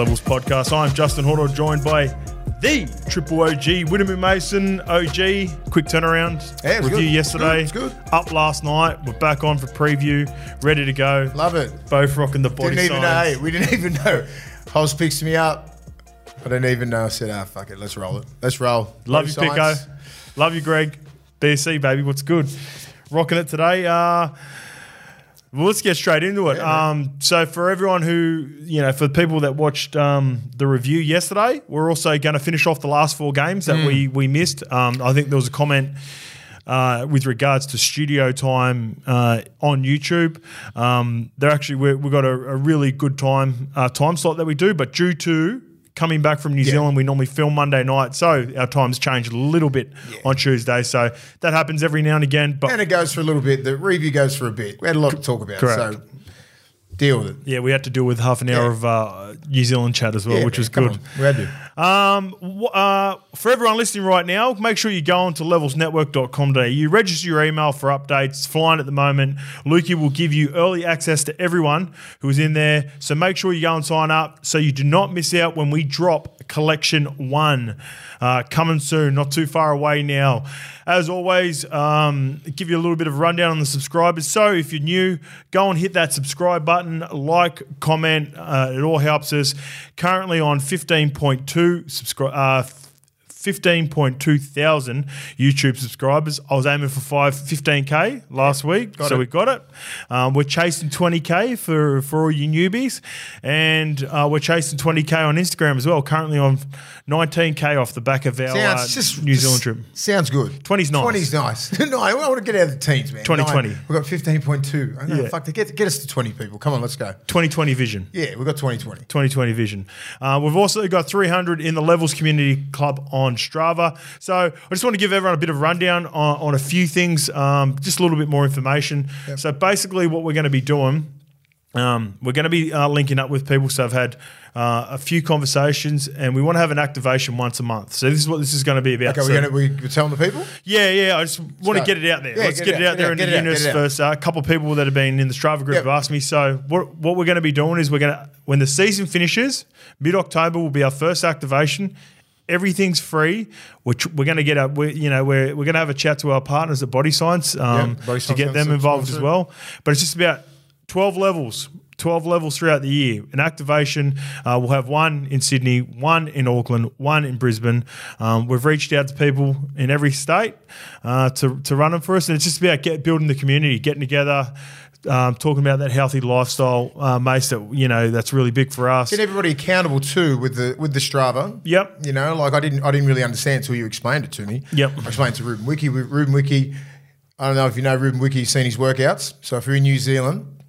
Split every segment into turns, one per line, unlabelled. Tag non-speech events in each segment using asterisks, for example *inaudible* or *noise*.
Levels podcast. I'm Justin Horo, joined by the Triple OG, Willie Mason, OG. Quick turnaround.
Yeah,
Review
good.
yesterday.
It's good.
Up last night. We're back on for preview. Ready to go.
Love it.
Both rocking the body
Didn't even know.
signs.
Hey, we didn't *laughs* even know. Holes picks me up. I didn't even know. I said, ah, fuck it. Let's roll it. Let's roll.
Love
Body
you, Pico. Love you, Greg. BSC, baby. What's good? Rocking it today. Uh, well, let's get straight into it. um, so, for everyone who, you know, for the people that watched um, the review yesterday, we're also going to finish off the last four games that we, we missed. Um, I think there was a comment uh, with regards to studio time uh, on YouTube. Um, they're actually, we we've got a, a really good time uh, time slot that we do, but due to coming back from New Zealand, we normally film Monday night, so our times change a little bit on Tuesday. So that happens every now and again. But
And it goes for a little bit. The review goes for a bit. We had a lot to talk about.
Correct.
So deal with it.
yeah, we had to deal with half an hour
Yeah.
of uh, New Zealand chat as well,
Yeah,
which
man,
was good.
We had to.
Um, uh, for everyone listening right now, make sure you go on to levelsnetwork.com.au. You register your email for updates. It's flying at the moment. Lukey will give you early access to everyone who is in there. So make sure you go and sign up so you do not miss out when we drop collection one. Uh, coming soon, not too far away now. As always, um, give you a little bit of rundown on the subscribers. So if you're new, go and hit that subscribe button, like, comment. Uh, it all helps us. Currently on 15.2 subscribe. Uh, 15.2 thousand YouTube subscribers. I was aiming for five, 15k last week, so
it.
we got it. Um, we're chasing 20k for, for all you newbies, and uh, we're chasing 20k on Instagram as well. Currently on 19k off the back of our
Sounds
uh,
just
New Zealand trip.
Sounds good.
20's nice.
20's nice. *laughs* no, I want to get out of the teens, man.
2020.
Nine. We've got 15.2. I know,
Yeah.
Fuck, get, get us to 20 people. Come on, let's go.
2020 vision.
Yeah, we've got 2020.
2020 vision. Uh, we've also got 300 in the Levels Community Club on Strava. So I just want to give everyone a bit of rundown on, on a few things, um, just a little bit more information. So basically, what we're going to be doing. Um, we're going to be uh, linking up with people. So I've had uh, a few conversations, and we want to have an activation once a month. So this is what this is going to be about.
Okay,
So-
we're, gonna, we, we're telling the people?
yeah, yeah. I just want to get it out there.
Yeah,
Let's
get
get,
it out,
there in the universe first. Uh, a couple of people that have been in the Strava group
Yep.
have asked me. So what what we're going to be doing is we're going to when the season finishes, mid October will be our first activation. Everything's free. We're, tr- we're going to get a we you know we're we're going to have a chat to our partners at Body Science um,
Yeah, Body
to get them involved as well. But it's just about twelve levels. 12 levels throughout the year. An activation, uh, we'll have one in Sydney, one in Auckland, one in Brisbane. Um, we've reached out to people in every state uh, to, to run them for us. And it's just about get, building the community, getting together, um, talking about that healthy lifestyle, uh, Mace, that, you know, that's really big for us.
Get everybody accountable too with the with the Strava.
Yep.
You know, like I didn't I didn't really understand until you explained it to me.
Yep.
I explained to Ruben Wiki. Ruben Wiki, I don't know if you know Ruben Wiki, seen his workouts. So if you're in New Zealand,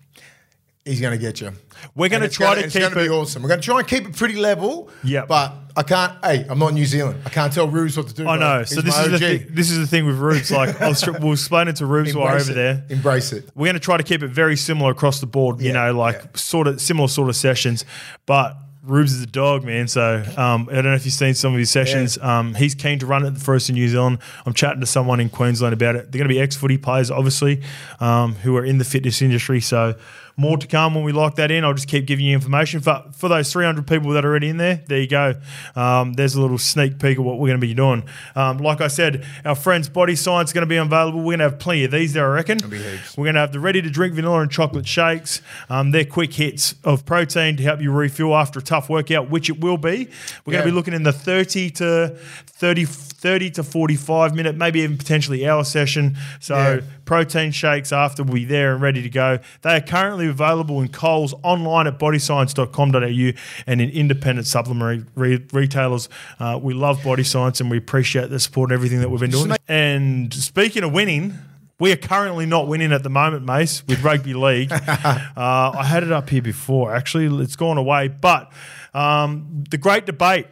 he's going to get you.
We're gonna try
gonna-
to
it's
keep
gonna be
it-
awesome. We're going to try and keep it pretty level.
Yeah,
But I can't. Hey, I'm not New Zealand. I can't tell Rubes what to do.
I know. So this is the thing, this is the thing with Rubes. Like we'll explain it to Rubes while we're over
it.
there.
Embrace it.
We're going to try to keep it very similar across the board. You know, like
yeah.
sort of similar sort of sessions, but. Rubes is a dog, man. So um, I don't know if you've seen some of his sessions. Um, he's keen to run it for us in New Zealand. I'm chatting to someone in Queensland about it. They're going to be ex-footy players, obviously, um, who are in the fitness industry. So more to come when we lock that in. I'll just keep giving you information. But for those 300 people that are already in there, there you go. Um, there's a little sneak peek of what we're going to be doing. Um, like I said, our friends Body Science is going to be available. We're going to have plenty of these there, I reckon. We're going to have the ready to drink vanilla and chocolate shakes. Um, they're quick hits of protein to help you refuel after a tough workout, which it will be. We're going to be looking in the 30 to 30, 30 to 45 minute, maybe even potentially hour session. So
Yeah.
protein shakes after will be there and ready to go. They are currently available in Coles online at bodyscience.com.au and in independent supplementary re- retailers. Uh, we love Body Science and we appreciate the support and everything that we've been doing. And speaking of winning, we are currently not winning at the moment, Mace, with rugby league. *laughs* uh, I had it up here before. Actually, it's gone away. But um, the great debate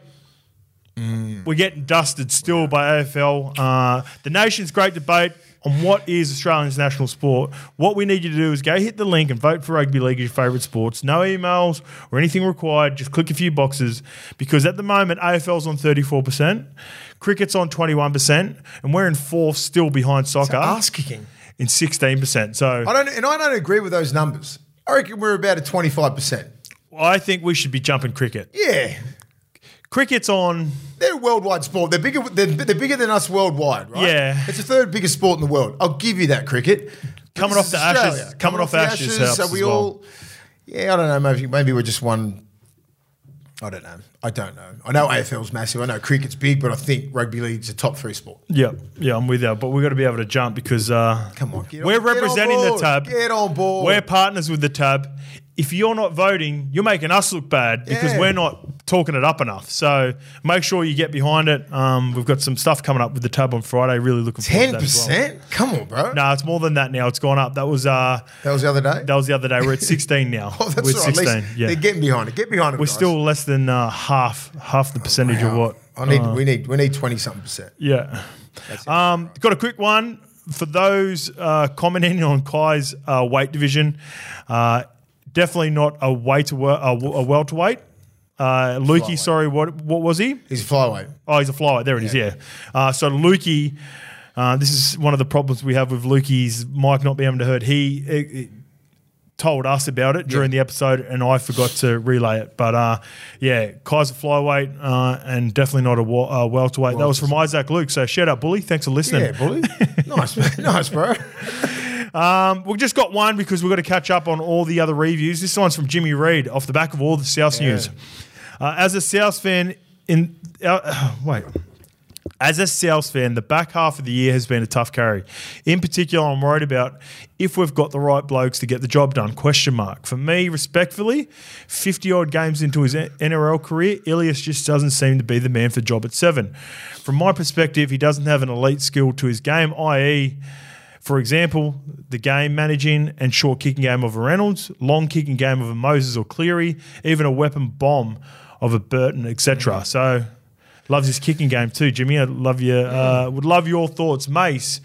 we're getting dusted still by AFL. Uh, the nation's great debate on what is Australia's national sport. What we need you to do is go hit the link and vote for rugby league as your favourite sports. No emails or anything required. Just click a few boxes because at the moment AFL's on 34%, cricket's on 21%, and we're in fourth still behind soccer
Ass kicking.
in 16%. So
I don't, and I don't agree with those numbers. I reckon we're about a 25%.
I think we should be jumping cricket.
Yeah.
Cricket's on.
They're a worldwide sport. They're bigger. They're, they're bigger than us worldwide, right?
Yeah.
It's the third biggest sport in the world. I'll give you that. Cricket
Coming off the Ashes-
Australia.
coming off
the
Ashes helps
So we
well.
all. Yeah, I don't know. Maybe maybe we're just one. I don't know. I don't know. I know AFL's massive. I know cricket's big, but I think rugby league's a top three sport.
Yeah, yeah, I'm with you. But we've got to be able to jump because uh,
Come on,
we're
on-
representing the tab.
Get on board.
We're partners with the tab. If you're not voting, you're making us look bad because
Yeah.
we're not talking it up enough. So make sure you get behind it. Um, we've got some stuff coming up with the tab on Friday. Really looking forward
Ten
to that as well.
percent. Come on, bro.
No, it's more than that now. It's gone up. That was uh,
That was the other day.
that was the other day. We're at *laughs* 16 now.
oh, that's
We're
right.
16. Yeah,
They're getting behind it. Get behind it.
we're
guys.
still less than uh, half half the percentage of
Wow.
what.
I need.
uh,
we need. We need twenty something percent.
Yeah. Um, got a quick one for those uh, commenting on Kai's uh, weight division. Definitely not a weight a, a welterweight. Uh, Lukey, sorry, what what was he?
He's a flyweight.
Oh, he's a flyweight. There it is. Yeah. Uh, so Lukey, uh, this is one of the problems we have with Lukey's mic not being able to heard. He it, it told us about it during the episode, and I forgot to relay it. But uh, yeah, Kai's a flyweight uh, and definitely not a wa- uh, welterweight. That was from Isaac Luke. So shout out, Bully. Thanks for listening.
Yeah, bully. *laughs* nice, nice, bro. *laughs*
We've just got one because we've got to catch up on all the other reviews. This one's from Jimmy Reed off the back of all the South
Yeah.
news. Uh, as a South fan, in uh, *sighs* wait. As a South fan, the back half of the year has been a tough carry. In particular, I'm worried about if we've got the right blokes to get the job done. Question mark. For me, respectfully, 50 odd games into his NRL career, Ilias just doesn't seem to be the man for the job at seven. From my perspective, he doesn't have an elite skill to his game, i.e., for example, the game managing and short kicking game of a Reynolds, long kicking game of a Moses or Cleary, even a weapon bomb of a Burton, etc. So loves his kicking game too, Jimmy. I'd love you. Uh, would love your thoughts, Mace.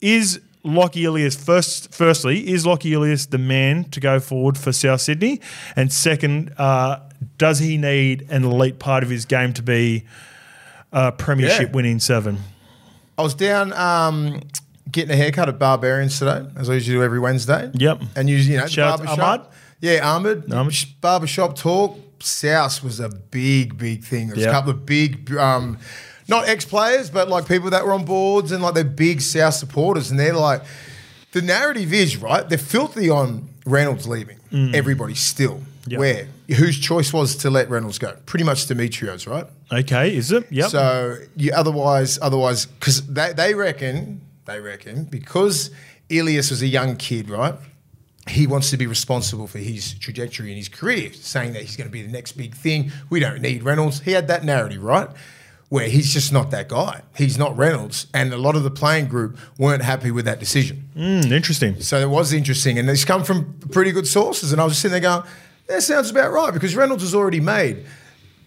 Is Lockie Ilias first? Firstly, is Lockie Ilias the man to go forward for South Sydney? And second, uh, does he need an elite part of his game to be a premiership
Yeah.
winning seven?
I was down um, getting a haircut at Barbarians today, as I usually do every Wednesday.
Yep.
And usually, you know,
Shout
barbershop.
Ahmad?
Yeah, Ahmed.
Ahmed.
Sh- Barbershop talk. South was a big, big thing. There was
Yep.
a couple of big, um, not ex players, but like people that were on boards and like they're big South supporters. And they're like, the narrative is, right? They're filthy on Reynolds leaving. Everybody still.
Mm. Yep.
Where? Whose choice was to let Reynolds go? Pretty much Demetriou, right?
Okay, is it? Yep.
So you otherwise, otherwise, because they, they reckon, they reckon, because Ilias was a young kid, right? He wants to be responsible for his trajectory in his career, saying that he's going to be the next big thing. We don't need Reynolds. He had that narrative, right? Where he's just not that guy. He's not Reynolds. And a lot of the playing group weren't happy with that decision.
Mm, interesting.
So it was interesting. And it's come from pretty good sources. And I was just sitting there going, that sounds about right because Reynolds was already made.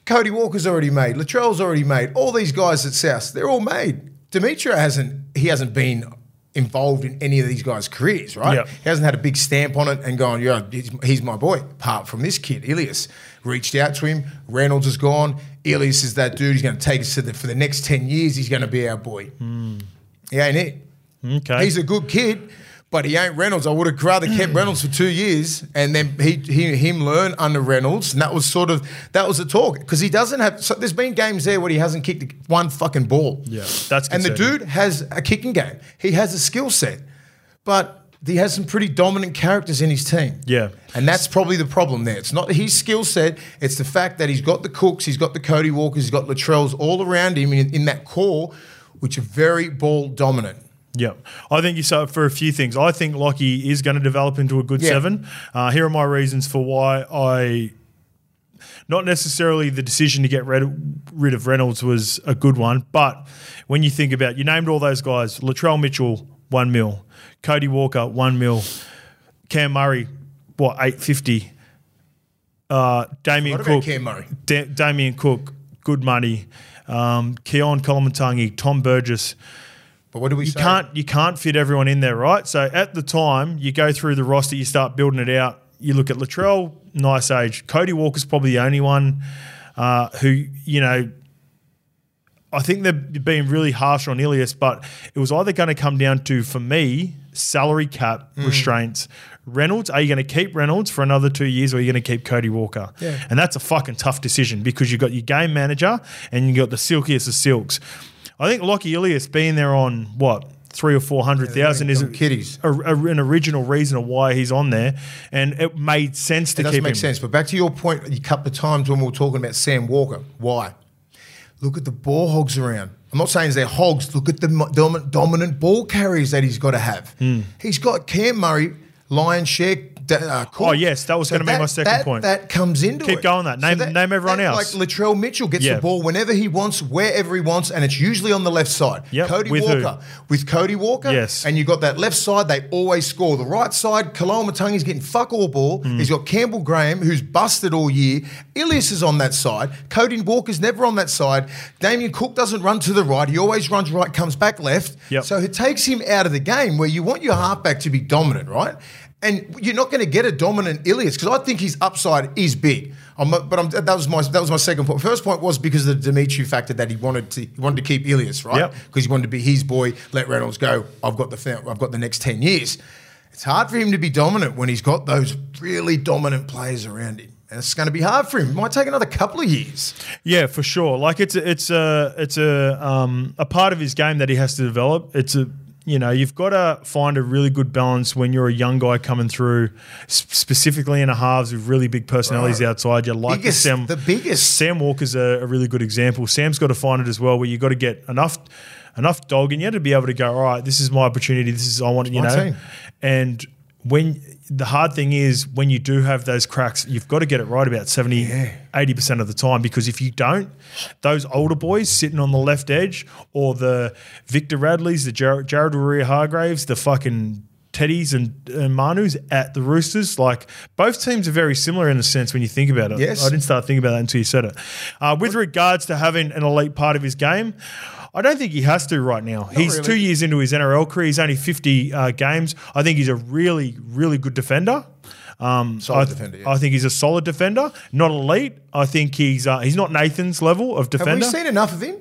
Cody Walker's already made. Latrell's already made. All these guys at South, they're all made. Demetriou hasn't, he hasn't been involved in any of these guys' careers, right?
Yep.
He hasn't had a big stamp on it and gone, yeah, he's, he's my boy. Apart from this kid, Ilias. Reached out to him. Reynolds is gone. Ilias is that dude. He's going to take us to the, for the next 10 years. He's going to be our boy. Hmm. He ain't it.
Okay.
He's a good kid, but he ain't Reynolds. I would have rather kept hmm. Reynolds for two years and then he, he him learn under Reynolds, and that was sort of that was the talk because he doesn't have. So there's been games there where he hasn't kicked one fucking ball.
Yeah, that's
and the dude has a kicking game. He has a skill set, but. He has some pretty dominant characters in his team.
Yeah.
And that's probably the problem there. It's not his skill set, it's the fact that he's got the Cooks, he's got the Cody Walkers, he's got Latrells all around him in, in that core, which are very ball dominant.
Yeah, I think you saw for a few things. I think Lockie is going to develop into a good
Yeah.
seven. Uh, here are my reasons for why I. Not necessarily the decision to get rid, rid of Reynolds was a good one, but when you think about, you named all those guys: Latrell Mitchell, one mil; Cody Walker, one mil; Cam Murray, what eight fifty; uh, Damien
What
Cook,
Cam Murray?
Da- Damien Cook, good money; um, Keaon Koloamatangi, Tom Burgess
But what do we
you
say?
can't you can't fit everyone in there, right? So at the time you go through the roster, you start building it out. You look at Latrell, nice age. Cody Walker's probably the only one uh, who you know. I think they're being really harsh on Ilias, but it was either going to come down to for me salary cap
Mm.
restraints. Reynolds, are you going to keep Reynolds for another two years or are you going to keep Cody Walker?
Yeah.
And that's a fucking tough decision because you've got your game manager and you've got the silkiest of silks. I think Lockie Ilias being there on what? Three or four hundred thousand
Yeah,
isn't
kiddies.
a, a- an original reason of why he's on there, and it made sense to
It
keep
doesn't make sense. But back to your point, a couple of times when we were talking about Sam Walker, why? Look at the ball hogs around. I'm not saying they're hogs. Look at the dominant, ball carriers that he's got to have.
Hmm.
He's got Cam Murray, Lion Share. Uh, Cook.
Oh, yes, that was gonna be my second
that-
point.
That comes into it.
Keep
it.
going that. Name- name everyone
that-
else.
Like Latrell Mitchell gets
Yeah.
the ball whenever he wants, wherever he wants, and it's usually on the left side.
Yep,
Cody
with who?
Walker with Cody Walker.
Yes.
And you got that left side, they always score. The right side, Koloamatangi's getting fuck all ball.
Hmm.
He's got Campbell Graham, who's busted all year. Ilias is on that side. Cody Walker's never on that side. Damien Cook doesn't run to the right. He always runs right, comes back left.
Yep.
So it takes him out of the game where you want your halfback to be dominant, right? And you're not going to get a dominant Ilias because I think his upside is big. I'm, but I'm, that was my that was my second point. First point was because of the Dimitri factor that he wanted to he wanted to keep Ilias, right?
Yep.
Because he wanted to be his boy. Let Reynolds go. I've got the I've got the next ten years. It's hard for him to be dominant when he's got those really dominant players around him, and it's going to be hard for him. It might take another couple of years.
Yeah, for sure. Like it's a, it's a it's a um, a part of his game that he has to develop. It's a you know you've got to find a really good balance when you're a young guy coming through, specifically in a halves with really big personalities
Right.
outside. You like
Biggest-
Sam,
the biggest.
Sam Walker's a, a really good example. Sam's got to find it as well, where you've got to get enough enough dog in you to be able to go. All right, this is my opportunity. This is I want you know,
team.
and when the hard thing is when you do have those cracks, you've got to get it right about 70, 80% of the time because if you don't, those older boys sitting on the left edge or the Victor Radleys, the Jared, Jared Waerea-Hargreaves, the fucking Teddies and, and Manus at the Roosters, like both teams are very similar in a sense when you think about it.
Yes.
I didn't start thinking about that until you said it. Uh, with regards to having an elite part of his game, I don't think he has to right now. he's
really.
two years into his NRL career. He's only 50 uh, games. I think he's a really, really good defender. Um,
Solid
I,
defender, yeah.
I think he's a solid defender, not elite. I think he's uh, he's not Nathan's level of defender.
Have we seen enough of him?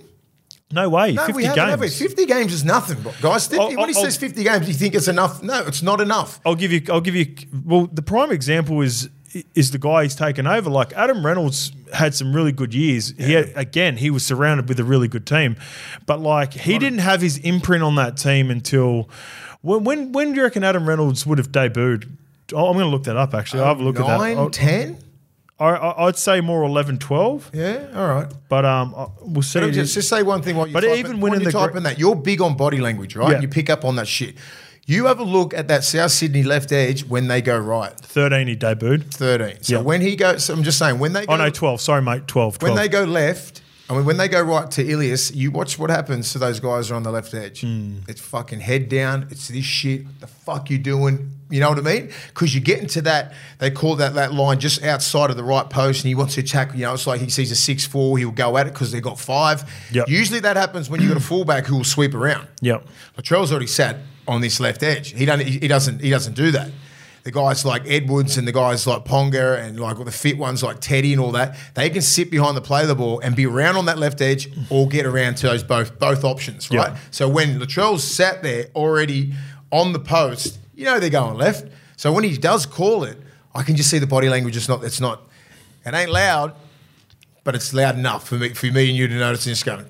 no way,
No,
50
we haven't, have we?
games.
50 games is nothing, guys. 50,
I'll-
when he
I'll-
says 50 games, do you think it's enough? No, it's not enough.
I'll give you. I'll give you. Well, the prime example is is the guy he's taken over. Like Adam Reynolds had some really good years. He had, again, he was surrounded with a really good team, but like he didn't have his imprint on that team until when. When, when do you reckon Adam Reynolds would have debuted? Oh, I'm going to look that up. Actually, I'll have a look at that.
Nine, 10?
I, I'd say more 11, 12,
Yeah, all right.
but um, we'll see.
Just, just say one thing while you
But
type
even when
when
in
you
the
type
gr-
in that, you're big on body language, right?
Yeah.
You pick up on that shit. You have a look at that South Sydney left edge when they go right,
13 he debuted.
13. So
Yeah.
when he goes, so I'm just saying, when they go,
Oh no, 12. Sorry, mate, 12. 12.
when they go left, I mean, when they go right to Ilias, you watch what happens to those guys who are on the left edge.
Hmm.
It's fucking head down. It's this shit. The fuck you doing? You know what I mean? Because you get into that, they call that that line just outside of the right post, and he wants to attack. You know, it's like he sees a six four, he'll go at it because they've got five.
Yep.
Usually that happens when you've got a fullback who will sweep around.
Yep.
Latrell's already sat on this left edge. He. He he doesn't. He doesn't do that. The guys like Edwards and the guys like Ponga and like all the fit ones like Teddy and all that, they can sit behind the play the ball and be around on that left edge or get around to those both both options, right?
Yeah.
So when Latrell's sat there already on the post, you know they're going left. So when he does call it, I can just see the body language. It's not. It's not. It ain't loud, but it's loud enough for me for me and you to notice and just going,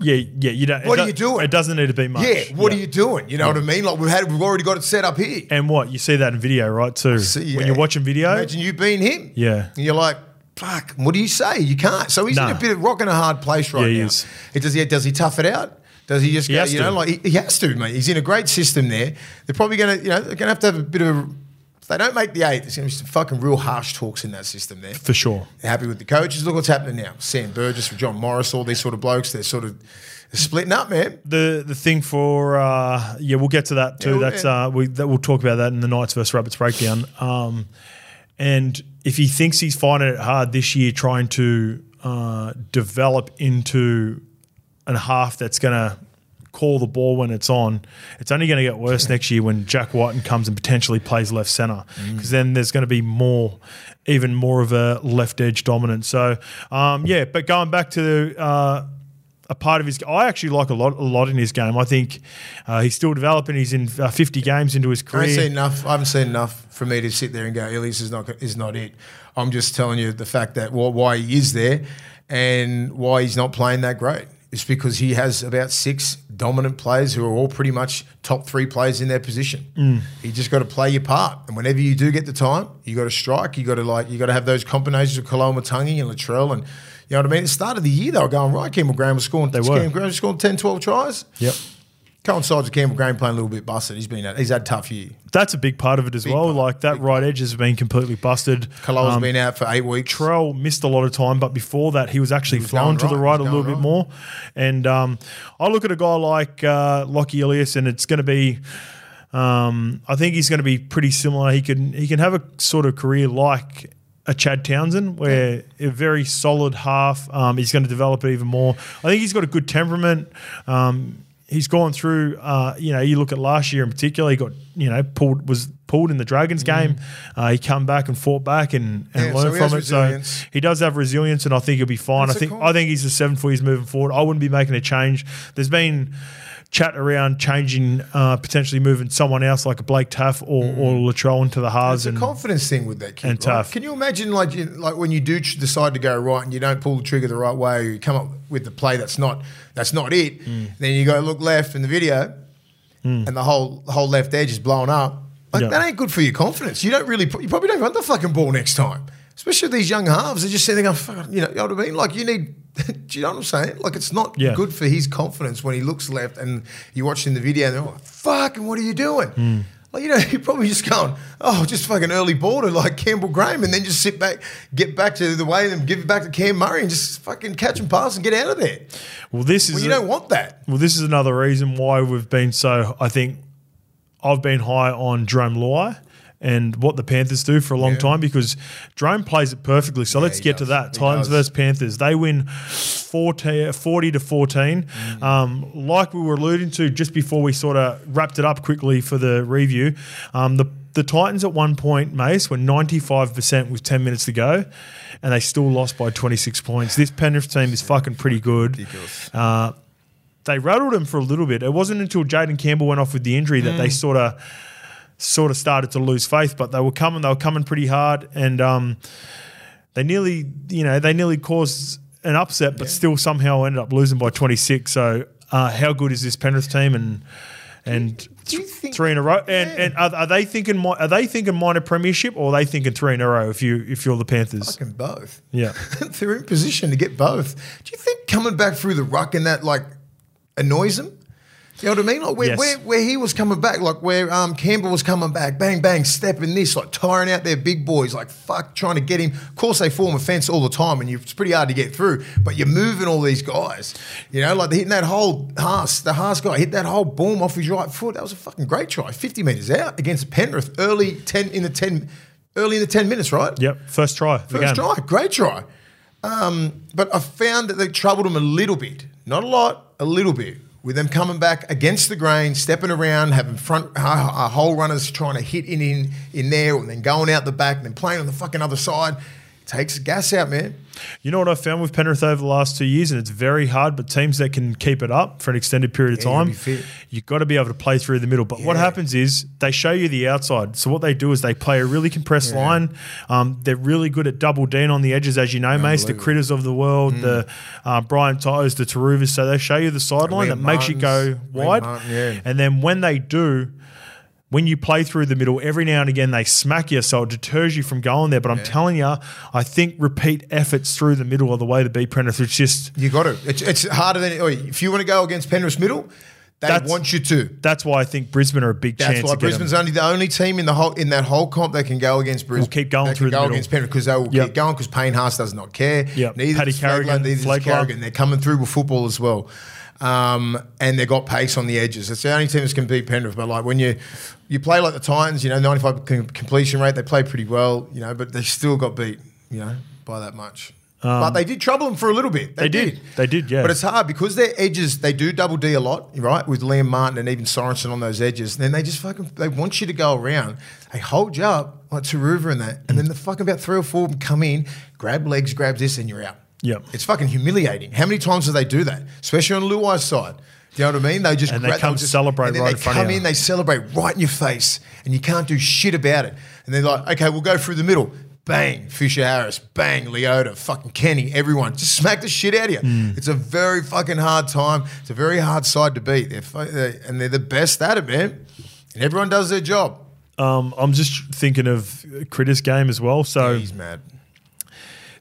Yeah, yeah. You don't.
What are you doing?
It doesn't need to be much.
Yeah, what are you doing? You know what I mean? Like we've had, we've already got it set up here.
And what you see that in video, right? Too.
See,
When you're watching video,
imagine you being him.
Yeah.
and you're like, fuck. What do you say? You can't. So he's in a bit of rock and a hard place right
Yeah, he
now.
is.
It does he does he tough it out? Does he just
He
go? You
to.
know, like he, he has to, mate. He's in a great system there. They're probably gonna, you know, they're gonna have to have a bit of a. They don't make the eight, there's gonna be some fucking real harsh talks in that system there.
for sure.
They're happy with the coaches. Look what's happening now. Sam Burgess, with John Morris, all these sort of blokes. They're sort of splitting up, man.
The the thing for uh, yeah, we'll get to that too.
Yeah,
That's
yeah.
uh, we that we'll talk about that in the Knights versus Rabbits breakdown. Um, and if he thinks he's finding it hard this year, trying to uh, develop into a half that's going to call the ball when it's on, it's only going to get worse next year when Jack Whiten comes and potentially plays left centre because then there's going to be more, even more of a left edge dominance. So um, yeah, but going back to uh, a part of his. I actually like a lot, a lot in his game. I think uh, he's still developing. He's in uh, 50 games into his
I haven't
career.
seen enough. I haven't seen enough for me to sit there and go, Ilias is not is not it. I'm just telling you the fact that wh- why he is there and why he's not playing that great. It's because he has about six dominant players who are all pretty much top three players in their position.
Mm.
You just got to play your part, and whenever you do get the time, you got to strike. You got to like you got to have those combinations of Koloamatangi and Latrell, and you know what I mean. At the start of the year, they were going right. Campbell Graham was scoring.
They were.
Campbell Graham was scoring 10, 12 tries.
Yep.
Coincides with Campbell Graham playing a little bit busted. He's been he's had a tough year.
That's a big part of it as
Big
well.
part,
like that right edge has been completely busted.
Kaloa's
Um,
been out for eight weeks.
Trell missed a lot of time, but before that, he was actually
was
flowing
going
to the
right,
right a little
going
bit more. And um, I look at a guy like uh, Lockie Ilias, and it's going to be. Um, I think he's going to be pretty similar. He can he can have a sort of career like a Chad Townsend, where a very solid half. Um, he's going to develop it even more. I think he's got a good temperament. Um, he's gone through. Uh, you know, you look at last year in particular. He got you know pulled was pulled in the Dragons game. Uh, he come back and fought back and, and
Mm. Yeah,
learned
has
from it.
resilience.
So he does have resilience, and I think he'll be fine.
That's
I think
cool.
I think he's a seven for years moving forward. I wouldn't be making a change. There's been chat around changing, uh, potentially moving someone else like a Blake Taaffe or, or Latrell into the halves.
Mm. It's a confidence thing with that kid.
and
right?
tough.
Can you imagine, like, you, like when you do decide to go right and you don't pull the trigger the right way, or you come up with the play that's not that's not it.
Mm.
Then you go look left in the video, and the whole the whole left edge is blown up. Like
Yeah.
that ain't good for your confidence. You don't really, you probably don't run the fucking ball next time. Especially these young halves, they're just sitting there going, "Fuck," you know, you know what I mean? Like you need, *laughs* do you know what I'm saying? Like it's not
Yeah.
good for his confidence when he looks left and you're watching the video and they're like, fucking, what are you doing? Hmm. Like, you know, *laughs* you're probably just going, oh, just fucking early ball to like Campbell Graham and then just sit back, get back to the way and give it back to Cam Murray and just fucking catch and pass and get out of there.
well, this is
Well, you
a-
don't want that.
Well, this is another reason why we've been so. I think I've been high on Jerome Luai and what the Panthers do for a long
Yeah.
time because Jerome plays it perfectly. So let's
he
get to that.
He
Titans
does.
versus Panthers. They win 14, 40 to 14.
Mm.
Um, like we were alluding to just before we sort of wrapped it up quickly for the review, um, the the Titans at one point, Mace, were 95% with 10 minutes to go, and they still lost by 26 points. This Penrith team is fucking pretty good. Uh, they rattled him for a little bit. It wasn't until Jayden Campbell went off with the injury that they
Mm.
sort of sort of started to lose faith. But they were coming. They were coming pretty hard, and um, they nearly, you know, they nearly caused an upset, but still somehow ended up losing by 26. So, uh, how good is this Penrith team? And and
Do you think-
three in a row. And
Yeah.
and are, are they thinking? Are they thinking minor premiership, or are they thinking three in a row? If you if you're the Panthers,
Fucking both.
yeah. *laughs*
They're in position to get both. Do you think coming back through the ruck and that like annoys him? You know what I mean? Like where,
Yes.
where, where he was coming back, like where um, Campbell was coming back, bang, bang, stepping this, like tiring out their big boys, like fuck, trying to get him. Of course, they form a fence all the time and you, it's pretty hard to get through, but you're moving all these guys. You know, like hitting that whole Haas, the Haas guy hit that whole boom off his right foot. That was a fucking great try. 50 metres out against Penrith early 10 in the 10, early in the 10 minutes, right?
Yep, first try.
First try, great try. Um, but I found that they troubled him a little bit, not a lot, a little bit, with them coming back against the grain, stepping around, having front uh, hole runners trying to hit in, in in there, and then going out the back, and then playing on the fucking other side. Takes the gas out, man.
You know what I found with Penrith over the last two years, and it's very hard, but teams that can keep it up for an extended period of
Yeah,
time, you've got to be able to play through the middle. But what happens is they show you the outside. So what they do is they play a really compressed
Yeah.
line. Um, they're really good at double D on the edges, as you know, Mace, the critters of the world, the uh, Brian Tyers, the Turuvas. So they show you the sideline that
Liam
makes you go wide.
Martin, yeah.
And then when they do, when you play through the middle, every now and again they smack you, so it deters you from going there. But I'm telling you, I think repeat efforts through the middle are the way to beat Penrith. It's just
You got to. It's, it's harder than if you want to go against Penrith's middle. They
That's-
want you to.
that's why I think Brisbane are a big
That's
chance.
why Brisbane's
them.
only the only team in the whole in that whole comp that can go against Brisbane.
Will keep going
They
through
go
middle.
against Penrith because they will
Yep.
keep going because Payne Haas does not care.
Yep.
Neither
Paddy Carrigan,
Flegler, neither does
Flegler.
Carrigan. They're coming through with football as well. Um, and they've got pace on the edges. It's the only team that can beat Penrith. But like when you you play like the Titans, you know, 95 com- completion rate, they play pretty well, you know, but they still got beat, you know, by that much. but they did trouble them for a little bit.
Um, They did. They did, yeah.
But it's hard because their edges, they do double D a lot, right? With Liam Martin and even Sorensen on those edges. Then they just fucking, they want you to go around. They hold you up like Turuva and that. And then the fucking about three or four of them come in, grab legs, grabs this, and you're out.
Yep.
It's fucking humiliating. How many times do they do that? Especially on Luai's side. Do you know what I mean? They just
And they come
just,
celebrate
and then
right
they
in front
come
of you.
They come in, they celebrate right in your face, and you can't do shit about it. And they're like, okay, we'll go through the middle. Bang, Fisher Harris, bang, Leota, fucking Kenny, everyone. Just smack the shit out of you.
Hmm.
It's a very fucking hard time. It's a very hard side to beat. They're, fu- they and they're the best at it, man. And everyone does their job.
Um, I'm just thinking of Critters game as well. So
He's mad.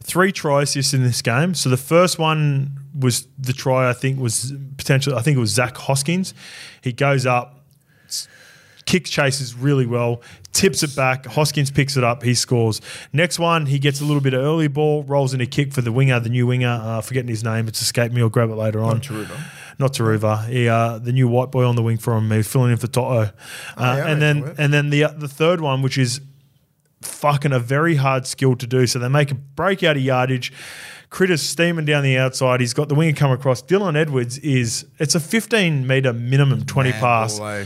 Three try assists in this game. So the first one was the try. I think was potentially. I think it was Zach Hoskins. He goes up, kicks chases really well, tips it back. Hoskins picks it up. He scores. Next one, he gets a little bit of early ball, rolls in a kick for the winger, the new winger. Uh, forgetting his name. It's escaped me. I'll grab it later on.
Not Turuva.
Not Turuva. He, uh, the new white boy on the wing for him. He's filling in for Toto. Uh,
Oh, yeah,
and then and then the the third one, which is fucking a very hard skill to do. So they make a break out of yardage. Critters steaming down the outside. He's got the winger come across. Dylan Edwards is it's a 15 meter minimum 20
Mad
pass.
eh?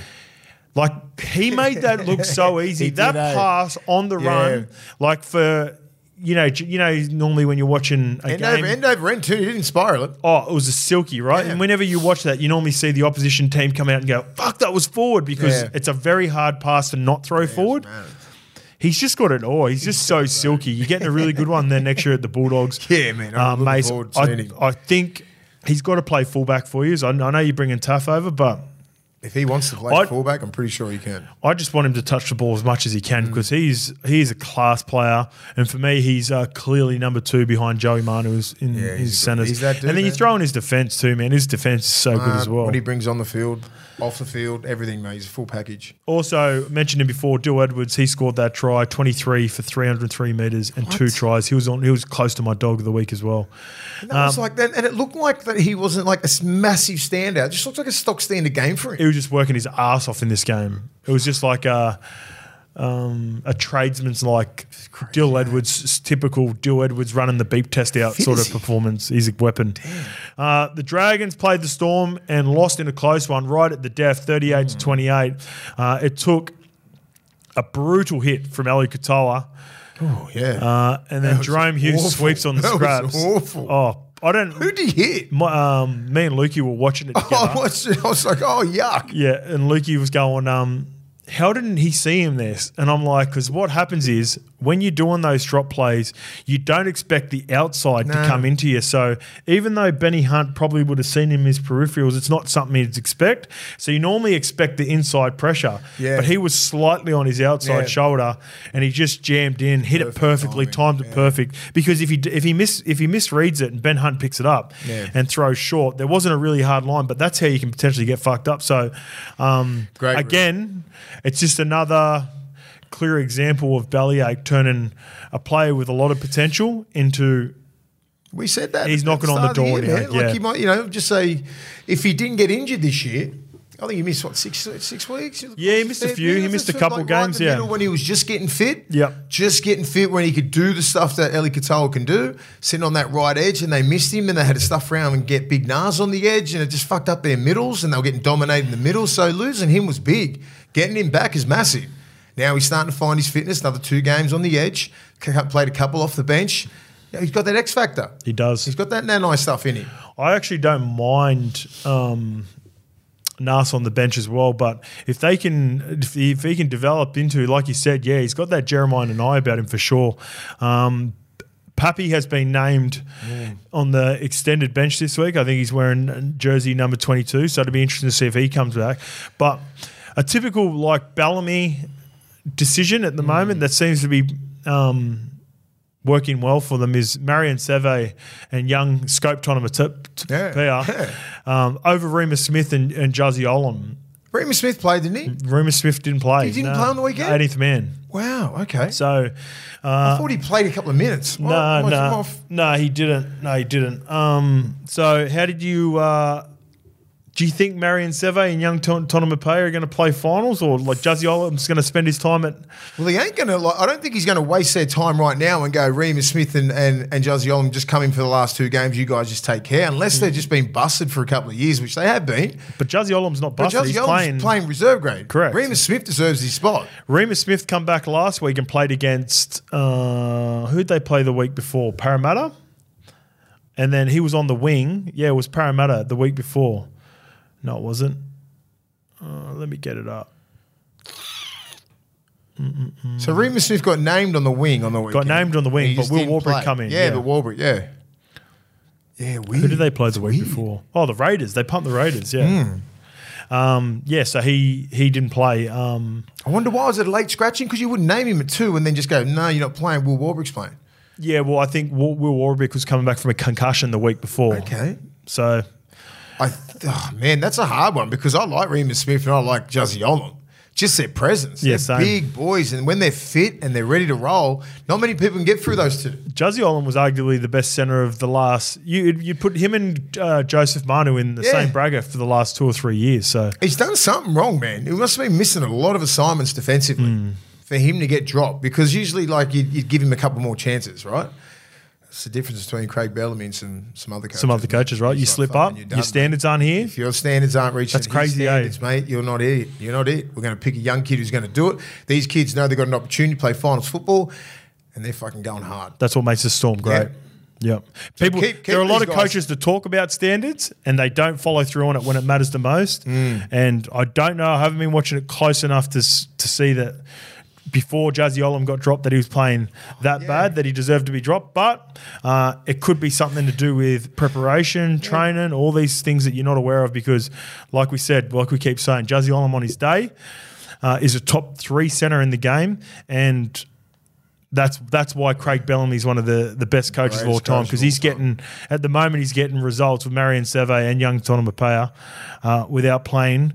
Like he made that look *laughs* so easy. That
did, eh?
pass on the
Yeah.
run, like for you know, you know, normally when you're watching a
End
game,
over, end over end too. He didn't spiral it.
Oh, it was a silky, right?
Yeah.
And whenever you watch that, you normally see the opposition team come out and go, "Fuck, that was forward," because
Yeah.
it's a very hard pass to not throw forward.
Man.
He's just got it all. He's just so silky. You're getting a really good one there next year at the Bulldogs. *laughs*
Yeah, man, I'm looking
Mace,
forward to
I. I think he's got to play fullback for you. I, I know you're bringing Taaffe over, but
If he wants to play
I'd-
fullback, I'm pretty sure he can.
I just want him to touch the ball as much as he
Mm.
can because he's he's a class player, and for me, he's uh, clearly number two behind Joey Manu in
Yeah,
his
a-
centers.
he's that dude,
and then you throw in his defense too, man. His defense is so good
Uh,
as well.
What he brings on the field, off the field, everything, mate. He's a full package.
Also mentioned him before, Dill Edwards. He scored that try, twenty three for three hundred three meters and two tries. He was on. He was close to my dog of the week as well.
And that
Um,
was like that, and it looked like that he wasn't like a massive standout. It just looked like a stock standard game for him.
He was just working his ass off in this game. It was just like a. Um, a tradesman's like Dill Edwards, typical Dill Edwards running the beep test out sort of performance. He's a weapon. Uh, the Dragons played the Storm and lost in a close one right at the death, 38 to 28. Uh, it took a brutal hit from Eli Katoa.
Oh yeah.
Uh, and then Jahrome Hughes
awful.
sweeps on the
That was
scraps.
awful.
Oh, I don't.
Who did he hit?
My, um, me and Lukey were watching it together. *laughs*
Oh, I watched it. I was like, oh yuck.
Yeah, and Lukey was going, um, how didn't he see him there? And I'm like, because what happens is when you're doing those drop plays, you don't expect the outside to come into you. So even though Benny Hunt probably would have seen him in his peripherals, it's not something you'd expect. So you normally expect the inside pressure.
Yeah.
But he was slightly on his outside
Yeah.
shoulder and he just jammed in, hit it perfectly,
timing,
timed it perfect. Because if he if he miss if he misreads it and Ben Hunt picks it up
Yeah.
and throws short, there wasn't a really hard line, but that's how you can potentially get fucked up. So um,
Great
again, it's just another clear example of Bellyache turning a player with a lot of potential into
We said that.
He's knocking on the door
year,
now,
man. Like
yeah.
he might, you know, just say if he didn't get injured this year. I think he missed what six six weeks.
Yeah, he missed a few. He missed a couple
like
games,
the
yeah.
when he was just getting fit.
Yeah,
just getting fit when he could do the stuff that Eli Katoa can do, sitting on that right edge, and they missed him, and they had to stuff around and get big Nas on the edge, and it just fucked up their middles, and they were getting dominated in the middle. So losing him was big. Getting him back is massive. Now he's starting to find his fitness. Another two games on the edge. Played a couple off the bench. He's got that X factor.
he does.
He's got that nanite stuff in him.
I actually don't mind um, Nas on the bench as well, but if they can, if he, if he can develop into, like you said, yeah, he's got that Jeremiah and eye about him for sure. Um, Pappy has been named on the extended bench this week. I think he's wearing jersey number 22, so it'll be interesting to see if he comes back. But a typical like Bellamy decision at the moment that seems to be um, working well for them is Marion Seve and young Scope Tonumaipea
Yeah.
um, over Reimis Smith and, and Juzzy Olam.
Reimis Smith played, didn't he?
Reimis Smith didn't play.
He didn't play on the weekend?
18th man.
Wow. Okay.
So,
I thought he played a couple of minutes.
No,
why is him
no, no, he didn't. No, he didn't. Um, so, how did you? Uh, do you think Marion Seve and young Ton- are going to play finals, or like Juzzy Olam's going to spend his time at?
Well, he ain't going to. Like, I don't think he's going to waste their time right now and go Reimis Smith and and and Juzzy Olam just come in for the last two games. You guys just take care, unless they've just been busted for a couple of years, which they have been.
But Jazzy Olam's not
But
busted.
Juzzy
He's
Olam's
playing.
playing, reserve grade.
Correct.
Reimis Smith deserves his spot.
Reimis Smith come back last week and played against uh, who'd they play the week before? Parramatta. and then he was on the wing. Yeah, it was Parramatta the week before. No, it wasn't. Uh, let me get it up.
So Reimis Smith got named on the wing on the weekend.
Got named on the wing,
He
but
just
Will
didn't
Warbrick
play.
come in,
Yeah,
yeah.
but Warbrick, yeah. Yeah, weird.
Who did they play the week before? Oh, the Raiders. They pumped the Raiders. Yeah. Um, yeah. So he he didn't play. Um,
I wonder why was it a late scratching? Because you wouldn't name him at two and then just go, no, you're not playing. Will Warbrick's playing.
yeah. Well, I think Will, Will Warbrick was coming back from a concussion the week before.
Okay.
So
I oh, man, that's a hard one because I like Reimis Smith and I like Jazzy Olam. Just their presence.
Yeah,
they're
same.
big boys, and when they're fit and they're ready to roll, not many people can get through those two.
Jazzy Olam was arguably the best center of the last. You you put him and uh, Joseph Manu in the
Yeah.
same bracket for the last two or three years. So
He's done something wrong, man. He must have been missing a lot of assignments defensively
Hmm.
for him to get dropped because usually, like, you'd, you'd give him a couple more chances, right? It's the difference between Craig Bellamy and some, some other coaches.
some other coaches, right?
It's
You slip up,
you're
your
done, mate.
standards aren't here.
If your standards aren't reaching
That's crazy, eh?
standards, mate, you're not it. You're not it. We're going to pick a young kid who's going to do it. These kids know they've got an opportunity to play finals football, and they're fucking going hard.
That's what makes the storm great. Yep. People,
keep- keep
there are a lot of
guys-
coaches that talk about standards and they don't follow through on it when it matters the most.
Mm.
And I don't know. I haven't been watching it close enough to to see that before Jazzy Olam got dropped that he was playing that
Yeah.
bad that he deserved to be dropped. But uh, it could be something to do with preparation, training, all these things that you're not aware of. Because, like we said, like we keep saying, Jazzy Olam on his day uh, is a top three center in the game and that's that's why Craig Bellamy is one of the, the best coaches of all time because he's
time.
getting at the moment he's getting results with Marion Seve and young Tonumaipea uh, without playing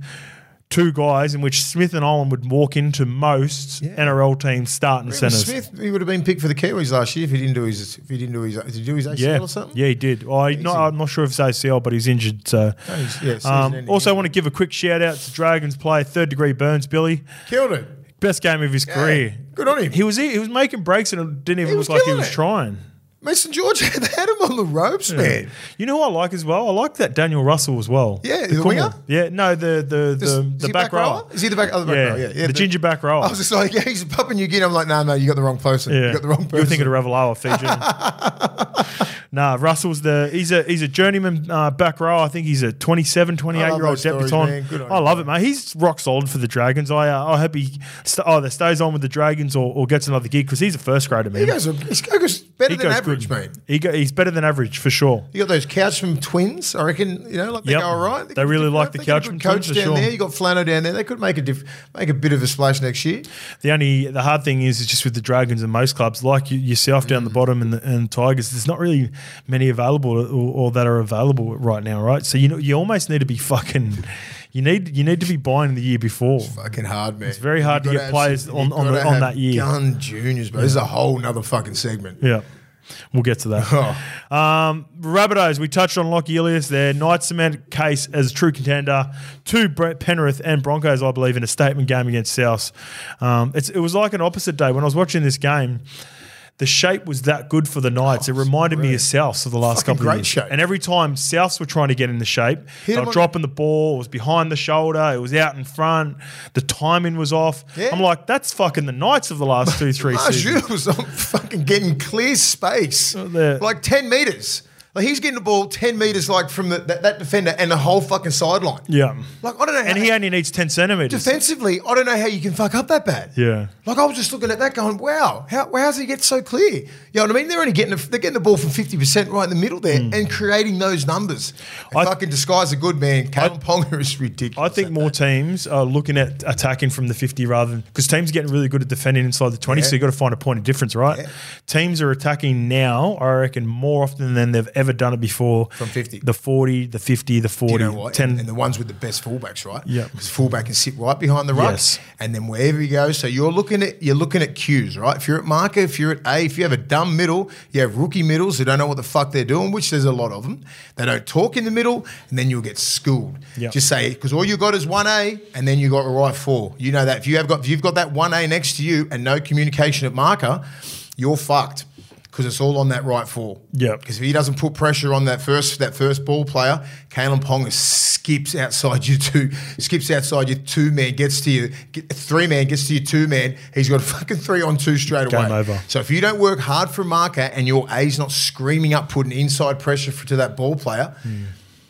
two guys in which Smith and Olam would walk into most
Yeah.
NRL teams starting centers.
Smith, he would have been picked for the Kiwis last year if he didn't do his. If he didn't do his. Did he do his ACL
Yeah,
or something?
yeah, he did. Oh, I, no,
Easy.
I'm not sure if it's ACL, but he's injured. So,
No, he's- yeah,
um,
ending
also, I want to give a quick shout out to Dragons player third degree Burns Billy,
Killed it.
best game of his career.
Good on him.
He was he was making breaks and it didn't even look like he was
it.
trying.
Mason George *laughs* had had him on the ropes, man.
You know who I like as well? I like that Daniel Russell as well.
Yeah, the
corner.
winger?
Yeah, no, the the the,
is
the
he
back, rower.
Is he the back? Oh, the back
Yeah,
rower. Yeah, yeah.
the ginger back rower.
I was just like, *laughs* yeah, he's Papua New Guinea. I'm like, no, no, you got the wrong person.
yeah,
You got the wrong person.
You're thinking of Ravalawa, Fiji. *laughs* nah, Russell's the he's a he's a journeyman uh, back row. I think he's a 27, 28
I love
year old
those stories,
debutant.
Good on
I
him,
love it, mate. He's rock solid for the Dragons. I uh, I hope he st- either stays on with the Dragons or, or gets another gig because he's a first grader, man.
he goes, he's goes better
He
than
goes
average,
good.
mate.
He go, he's better than average for sure.
You got those couch from twins. I reckon you know, like they
Yep.
go all right.
They
could-
really like the Couchman
good coach
twins, for
down
sure.
there. You got Flano down there. They could make a diff- make a bit of a splash next year.
The only the hard thing is is just with the Dragons and most clubs like you, yourself down
Mm.
the bottom and the and Tigers. There's not really many available or, or that are available right now, right? So you know you almost need to be fucking. You need you need to be buying the year before.
Fucking hard, man. It's
very hard to get players on- on the- on that year.
Gun juniors, but this is a whole nother fucking segment.
Yeah. We'll get to that. *laughs*
Oh.
Um, Rabbitohs, we touched on Lockie Ilias there. Knight cement case as a true contender to Brett Penrith and Broncos, I believe, in a statement game against South. Um, it's, it was like an opposite day. When I was watching this game, the shape was that good for the Knights. it reminded me of Souths of the last
Fucking
couple of years.
shape.
And every time Souths were trying to get in the shape,
Hit
they were dropping the ball. It was behind the shoulder. It was out in front. The timing was off.
Yeah.
I'm like, that's fucking the Knights of the last two, *laughs* three seasons. *laughs*
Marzhew was on fucking getting clear space, like ten meters. Like he's getting the ball ten meters, like from the, that, that defender and the whole fucking sideline.
Yeah.
Like I don't know.
And
how,
he only needs 10 centimeters.
defensively, I don't know how you can fuck up that bad.
Yeah.
Like I was just looking at that, going, "Wow, how does he get so clear?" You know what I mean? They're only getting the, they're getting the ball from fifty percent right in the middle there hmm. and creating those numbers.
I-
fucking disguise a good man. Kalyn Ponga is ridiculous.
I think more teams are looking at attacking from the 50 rather than because teams are getting really good at defending inside the 20, so you've got to find a point of difference, right?
Yeah.
Teams are attacking now, I reckon, more often than they've ever done it before.
From 50.
The 40, the 50, the 40,
You know what?
10.
And, and the ones with the best fullbacks, right?
Yeah.
Because fullback can sit right behind the ruck,
Yes.
and then wherever he goes. So you're looking at you're looking at cues, right? If you're at marker, if you're at A, if you have a dumb middle, you have rookie middles who don't know what the fuck they're doing, which there's a lot of them. They don't talk in the middle, and then you'll get schooled.
Yep.
Just say because all you got is one A, and then you got a right four. You know that if you have got if you've got that one A next to you and no communication at marker, you're fucked. Because it's all on that right four.
Yeah.
Because if he doesn't put pressure on that first that first ball player, Kalyn Pong skips outside you two, skips outside your two man, gets to you get, three man, gets to your two man. He's got a *laughs* fucking three on two straight
Game
away.
over.
So if you don't work hard for a marker and your A's not screaming up, putting inside pressure for, to that ball player.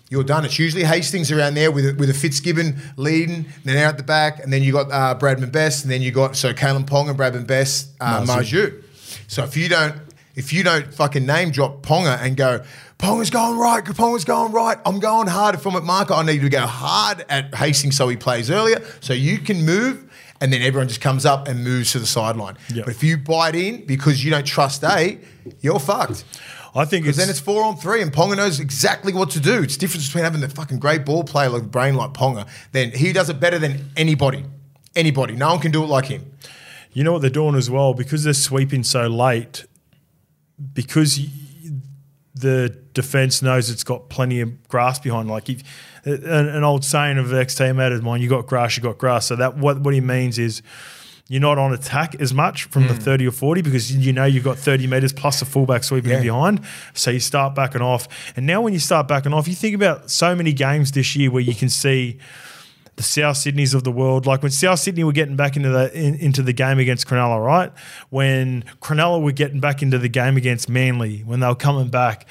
You're done. It's usually Hastings around there with a, with a Fitzgibbon leading, then out the back, and then you got uh, Bradman Best, and then you got so Kalyn Ponga, Bradman Best, uh. Marzhew. So if you don't if you don't fucking name drop Ponga and go, Ponga's going right, Ponga's going right, I'm going hard. If I'm at marker, I need to go hard at Hastings so he plays earlier, so you can move. And then everyone just comes up and moves to the sideline.
Yep.
But if you bite in because you don't trust A, you're fucked.
I think
Because then it's four on three, and Ponga knows exactly what to do. It's the difference between having the fucking great ball player like brain like Ponga. Then he does it better than anybody. Anybody. No one can do it like him.
You know what they're doing as well because they're sweeping so late. Because the defense knows it's got plenty of grass behind. Like if, an, an old saying of ex teammate of mine, you got grass, you got grass. So that what what he means is. You're not on attack as much from
Hmm.
the 30 or 40 because you know you've got 30 meters plus the fullback sweeping
Yeah.
behind. So you start backing off. And now, when you start backing off, you think about so many games this year where you can see the South Sydneys of the world. Like when South Sydney were getting back into the in, into the game against Cronulla, right? When Cronulla were getting back into the game against Manly, when they were coming back,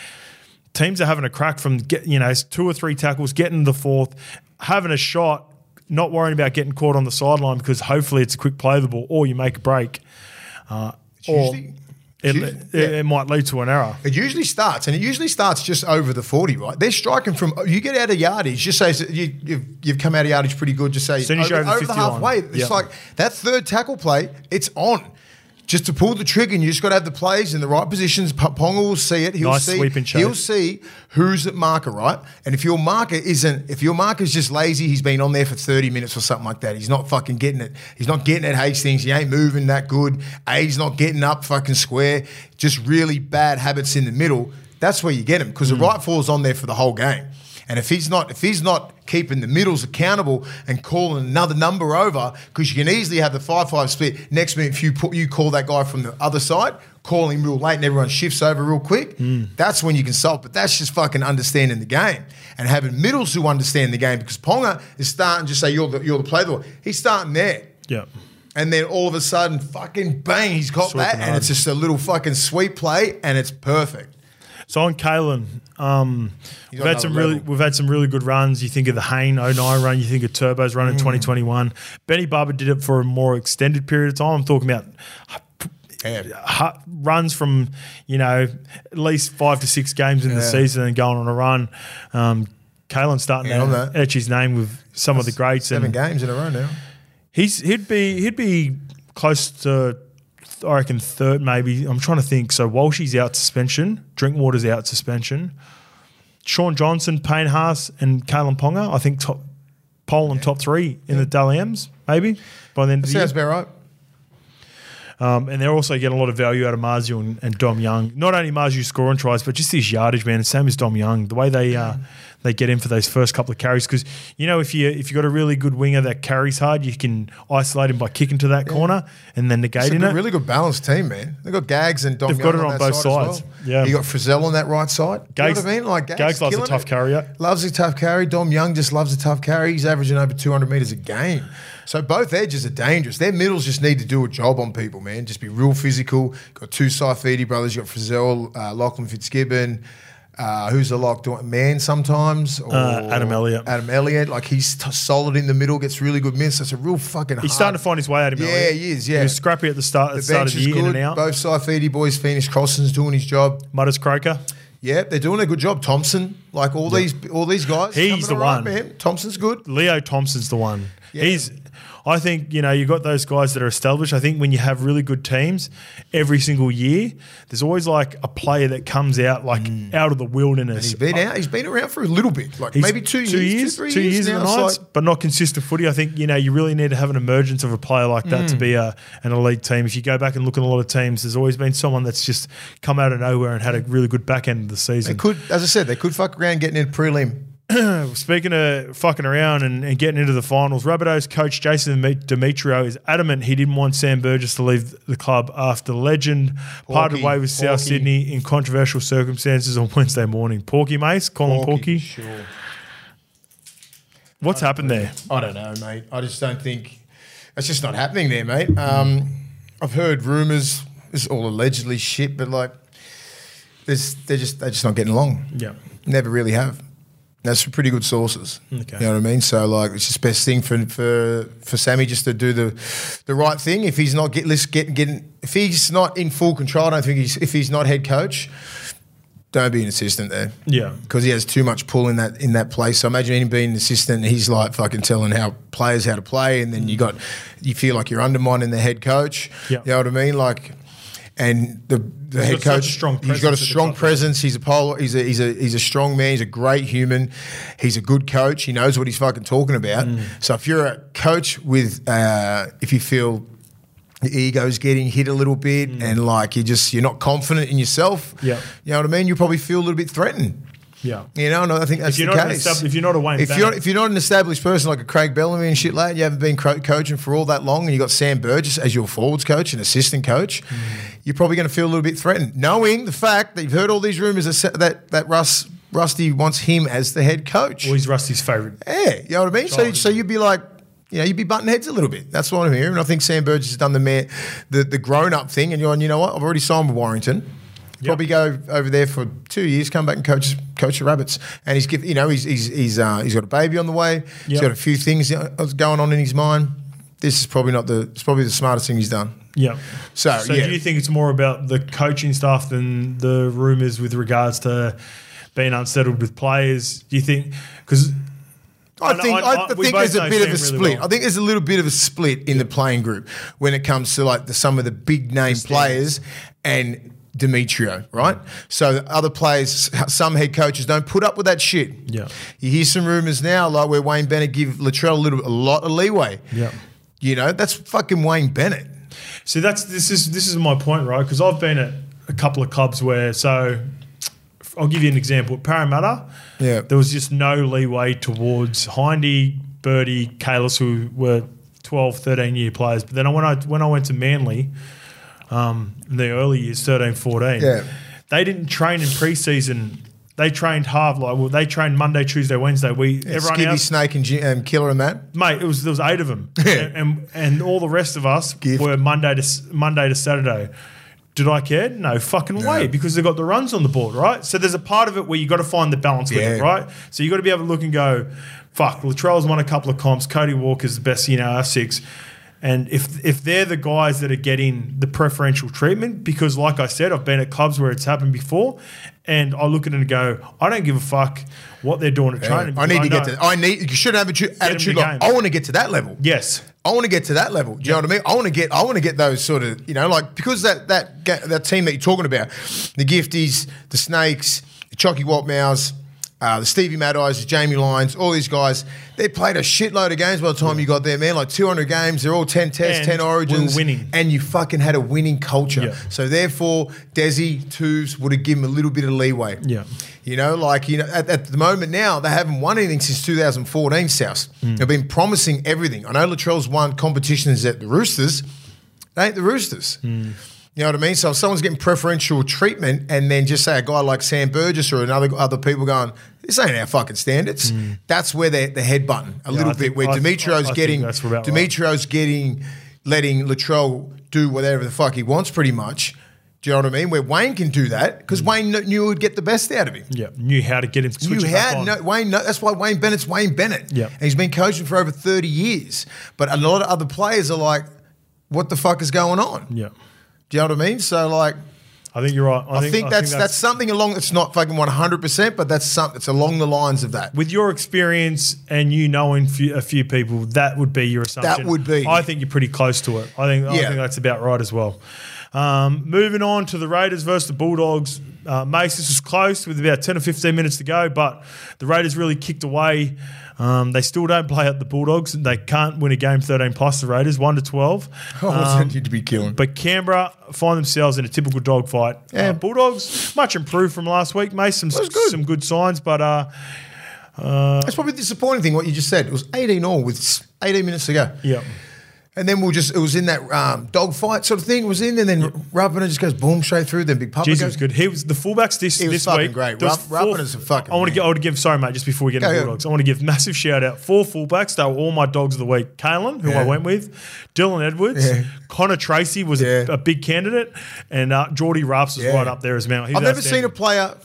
teams are having a crack from get you know two or three tackles, getting the fourth, having a shot, not worrying about getting caught on the sideline because hopefully it's a quick play the ball or you make a break. Uh, or
usually-
it,
it's
it, might lead to an error.
It usually starts, and it usually starts just over the 40, right? They're striking from, you get out of yardage, just say you, you've, you've come out of yardage pretty good, just say over,
you're over
over the
50 line.
halfway. It's
Yeah.
like that third tackle play, it's on. Just to pull the trigger, and you just got to have the plays in the right positions. Ponga will see it. He'll
Nice
see.
sweep and chase.
He'll see who's at marker, right? And if your marker isn't, if your marker's just lazy, he's been on there for 30 minutes or something like that. He's not fucking getting it. He's not getting it Hastings. He ain't moving that good. A's not getting up fucking square. Just really bad habits in the middle. That's where you get him because
Hmm.
the right four's on there for the whole game. And if he's not, if he's not keeping the middles accountable and calling another number over, because you can easily have the five-five split. Next minute, if you put you call that guy from the other side, call him real late, and everyone shifts over real quick. That's when you can solve. But that's just fucking understanding the game and having middles who understand the game. Because Ponga is starting to say you're the you're the play the ball. He's starting there.
Yeah.
And then all of a sudden, fucking bang, he's got
Sweeping
that, and it's just a little fucking sweet play, and it's perfect.
So on Kalyn, um, we've had some
another
really we've had some really good runs. You think of the Hayne 09 run, you think of Turbo's run in
Mm.
2021. Benny Barba did it for a more extended period of time. I'm talking about
Yeah.
runs from you know at least five to six games in the season and going on a run. Um, Kalyn's starting
Yeah,
to etch his name with some of the greats,
Seven games in a row now.
he's he'd be he'd be close to I reckon third maybe. I'm trying to think. So Walshy's out suspension, Drinkwater's out suspension. Shaun Johnson, Payne Haas, and Kalyn Ponga. I think top Poland top three in the Dally M's maybe by the end of the year.
Sounds about right.
Um, and they're also getting a lot of value out of Marzhew and, and Dom Young. Not only Marzhew scoring tries, but just his yardage, man. Same as Dom Young. The way they uh, they get in for those first couple of carries, because you know if you if you got a really good winger that carries hard, you can isolate him by kicking to that corner and then
It's a
negating
good,
it.
really good balanced team, man. They've got Gags and Dom
They've
Young
got it on
that
both
side
sides.
well.
Yeah.
You got Frizell on that right side. you
Gags-
know what I mean? Like Gags,
Gags loves a tough
it.
carrier.
Loves a tough carry. Dom Young just loves a tough carry. He's averaging over 200 metres a game. So both edges are dangerous. Their middles just need to do a job on people, man. Just be real physical. Got two Saifiti brothers. You got Frizell, uh, Lachlan Fitzgibbon. Uh, who's a lock doing man sometimes? Or
Uh, Adam Elliott.
Adam Elliott. Like he's t- solid in the middle, gets really good minutes. That's a real fucking.
He's
hard-
starting to find his way out of
Yeah,
Elliott.
he is, yeah.
he was scrappy at the start the
The
start of the year, in
good.
and out.
Both Saifiti boys, Phoenix Crosson's doing his job.
Mudders Croker.
Yeah, they're doing a good job. Thompson, like all these, all these guys.
He's the
right,
one.
man. Thompson's good.
Leo Thompson's the one.
Yeah.
He's. I think you know you got those guys that are established. I think when you have really good teams every single year, there's always like a player that comes out like out of the wilderness.
Mm. He's been out. He's been around for a little bit, like maybe two,
two
years,
years,
two, years,
years in
now.
the Knights,
like-
but not consistent footy. I think you know you really need to have an emergence of a player like that to
Mm.
be a, an elite team. If you go back and look at a lot of teams, there's always been someone that's just come out of nowhere and had a really good back end of the
they
season.
could, as I said, they could fuck around getting in prelim. *clears throat*
speaking of fucking around and, and getting into the finals, Rabbitohs coach Jason Demetriou is adamant he didn't want Sam Burgess to leave the club after legend parted
Porky,
way with South
Porky.
Sydney in controversial circumstances on Wednesday morning. Porky Mace, Colin Porky.
Sure.
What's happened there?
I don't know, mate. I just don't think it's just not happening there, mate. Um, I've heard rumours. It's all allegedly shit, but like, there's, they're just they're just not getting along.
Yeah.
Never really have. That's from pretty good sources.
Okay.
You know what I mean? So like, it's just best thing for for for Sammy just to do the the right thing. If he's not get get getting if he's not in full control, I don't think he's if he's not head coach, don't be an assistant there
Yeah.
because he has too much pull in that in that place. So imagine him being an assistant. He's like fucking telling how players how to play, and then you got you feel like you're undermining the head coach.
Yeah.
You know what I mean? Like, and the the head coach,
strong
he's got a
presence at the
strong presence. He's a polar. He's a he's a he's a strong man. He's a great human. He's a good coach. He knows what he's fucking talking about.
Mm.
So if you're a coach with, uh, if you feel the ego's getting hit a little bit and like you just you're not confident in yourself.
Mm. Yeah.
You know what I mean? You probably feel a little bit threatened.
Yeah.
You know, and I think that's
you're
the
not
case.
estab- if you're not a Wayne
if you're if you're not an established person like a Craig Bellamy and shit like that, you haven't been co- coaching for all that long, and you got Sam Burgess as your forwards coach and assistant coach,
Mm.
you're probably going to feel a little bit threatened, knowing the fact that you've heard all these rumors that that that Russ Rusty wants him as the head coach.
Well, he's Rusty's favourite.
Yeah, you know what I mean. So, so you'd be like, you know, you'd be butting heads a little bit. That's what I'm hearing. And I think Sam Burgess has done the man, the, the grown up thing. And you're on, you know what? I've already signed with Warrington. Probably go over there for two years, come back and coach coach the rabbits. And he's give, you know, he's he's he's, uh, he's got a baby on the way. He's got a few things going on in his mind. This is probably not the. It's probably the smartest thing he's done.
Yeah.
So,
so
yeah.
do you think it's more about the coaching stuff than the rumours with regards to being unsettled with players? Do you think because
I think I,
I- we
think there's a bit of a
Sam really
split.
well.
I think there's a little bit of a split in the playing group when it comes to like the, some of the big name players and Demetriou, right? So other players, some head coaches don't put up with that shit.
Yeah.
You hear some rumors now, like where Wayne Bennett give Latrell a little, a lot of leeway.
Yeah.
You know, that's fucking Wayne Bennett.
See, that's this is this is my point, right? Because I've been at a couple of clubs where, so I'll give you an example. At Parramatta,
Yeah.
there was just no leeway towards Hindy, Birdie, Kalis, who were 12, 13 year players. But then when I when I went to Manly, um, in the early years, 13, 14,
Yeah.
they didn't train in preseason. They trained half like well, they trained Monday, Tuesday, Wednesday. We everyone
Skibby,
else,
Snake, and G- um, Killer and that.
mate. It was there was eight of them, *laughs* and, and and all the rest of us
Gift.
were Monday to Monday to Saturday. Did I care? No fucking way, because they got the runs on the board, right? So there's a part of it where you got to find the balance with it, right? So you got to be able to look and go, fuck. Latrell's won a couple of comps. Cody Walker's the best in our six. And if if they're the guys that are getting the preferential treatment, because like I said, I've been at clubs where it's happened before, and I look at it and go, I don't give a fuck what they're doing at training.
I need to get to. I need. You should have attitude. attitude like,
game.
I want to get to that level.
Yes.
I want to get to that level. Do you know what I mean? I want to get. I want to get those sort of. You know, like because that that that team that you're talking about, the Gifties, the Snakes, the Chucky Waltmouse, uh, the Stevie Mad Eyes, the Jamie Lyons, all these guys. They played a shitload of games by the time you got there, man. Like 200 games. They're all 10 tests,
And
10
we were
origins,
winning.
and you fucking had a winning culture.
Yeah.
So therefore, Desi Tubes would have given a little bit of leeway.
Yeah.
You know, like you know, at, at the moment now they haven't won anything since 2014. South.
Mm.
They've been promising everything. I know Latrell's won competitions at the Roosters. They ain't the Roosters.
Mm.
You know what I mean? So if someone's getting preferential treatment, and then just say a guy like Sam Burgess or another other people going, this ain't our fucking standards. That's where they're the head button a little
Mm. I
bit.
think-
where
I- think
getting
about right.
Getting letting Latrell do whatever the fuck he wants, pretty much. Do you know what I mean? Where Wayne can do that because Wayne knew he would get the best out of him.
Yeah, knew how to get him to switch
You
it
had no Wayne. No, that's why Wayne Bennett's Wayne Bennett.
Yeah.
and he's been coaching for over thirty years. But a lot of other players are like, "What the fuck is going on?"
yeah,
Do you know what I mean? So like,
I think you're right. I,
I think, that's, that's something along. It's not fucking one hundred percent, but that's something. It's along the lines of that.
with your experience and you knowing few, a few people, that would be your assumption.
That would be.
I think you're pretty close to it. I think
Yeah.
I think that's about right as well. Um, moving on to the Raiders versus the Bulldogs. Uh, Mace, this was close with about 10 or 15 minutes to go, but the Raiders really kicked away. Um, they still don't play at the Bulldogs. They can't win a game 13 plus the Raiders, 1 to 12. *laughs*
Oh,
Um,
to be killing.
But Canberra find themselves in a typical dogfight.
Yeah.
Uh, Bulldogs much improved from last week. Mace some
good.
some good signs, but uh,
That's probably the disappointing thing. What you just said. It was 18 all with 18 minutes to go.
Yep.
And then we'll just, it was in that um, dogfight sort of thing. It was in, and then Ruppiner just goes boom straight through. Then Big Papa
he
goes
was good. He was the fullbacks this
He was
this
fucking
week.
great. Rupp- a fucking
I want to give. I want to give. Sorry, mate. Just before we get into
Go, go.
Bulldogs, I want to give massive shout out. Four fullbacks. They were all my dogs of the week. Kalen, who I went with, Dylan Edwards,
Yeah.
Connor Tracey was
Yeah.
a, a big candidate, and uh, Geordie Raps was
Yeah.
right up there as well.
I've never seen a player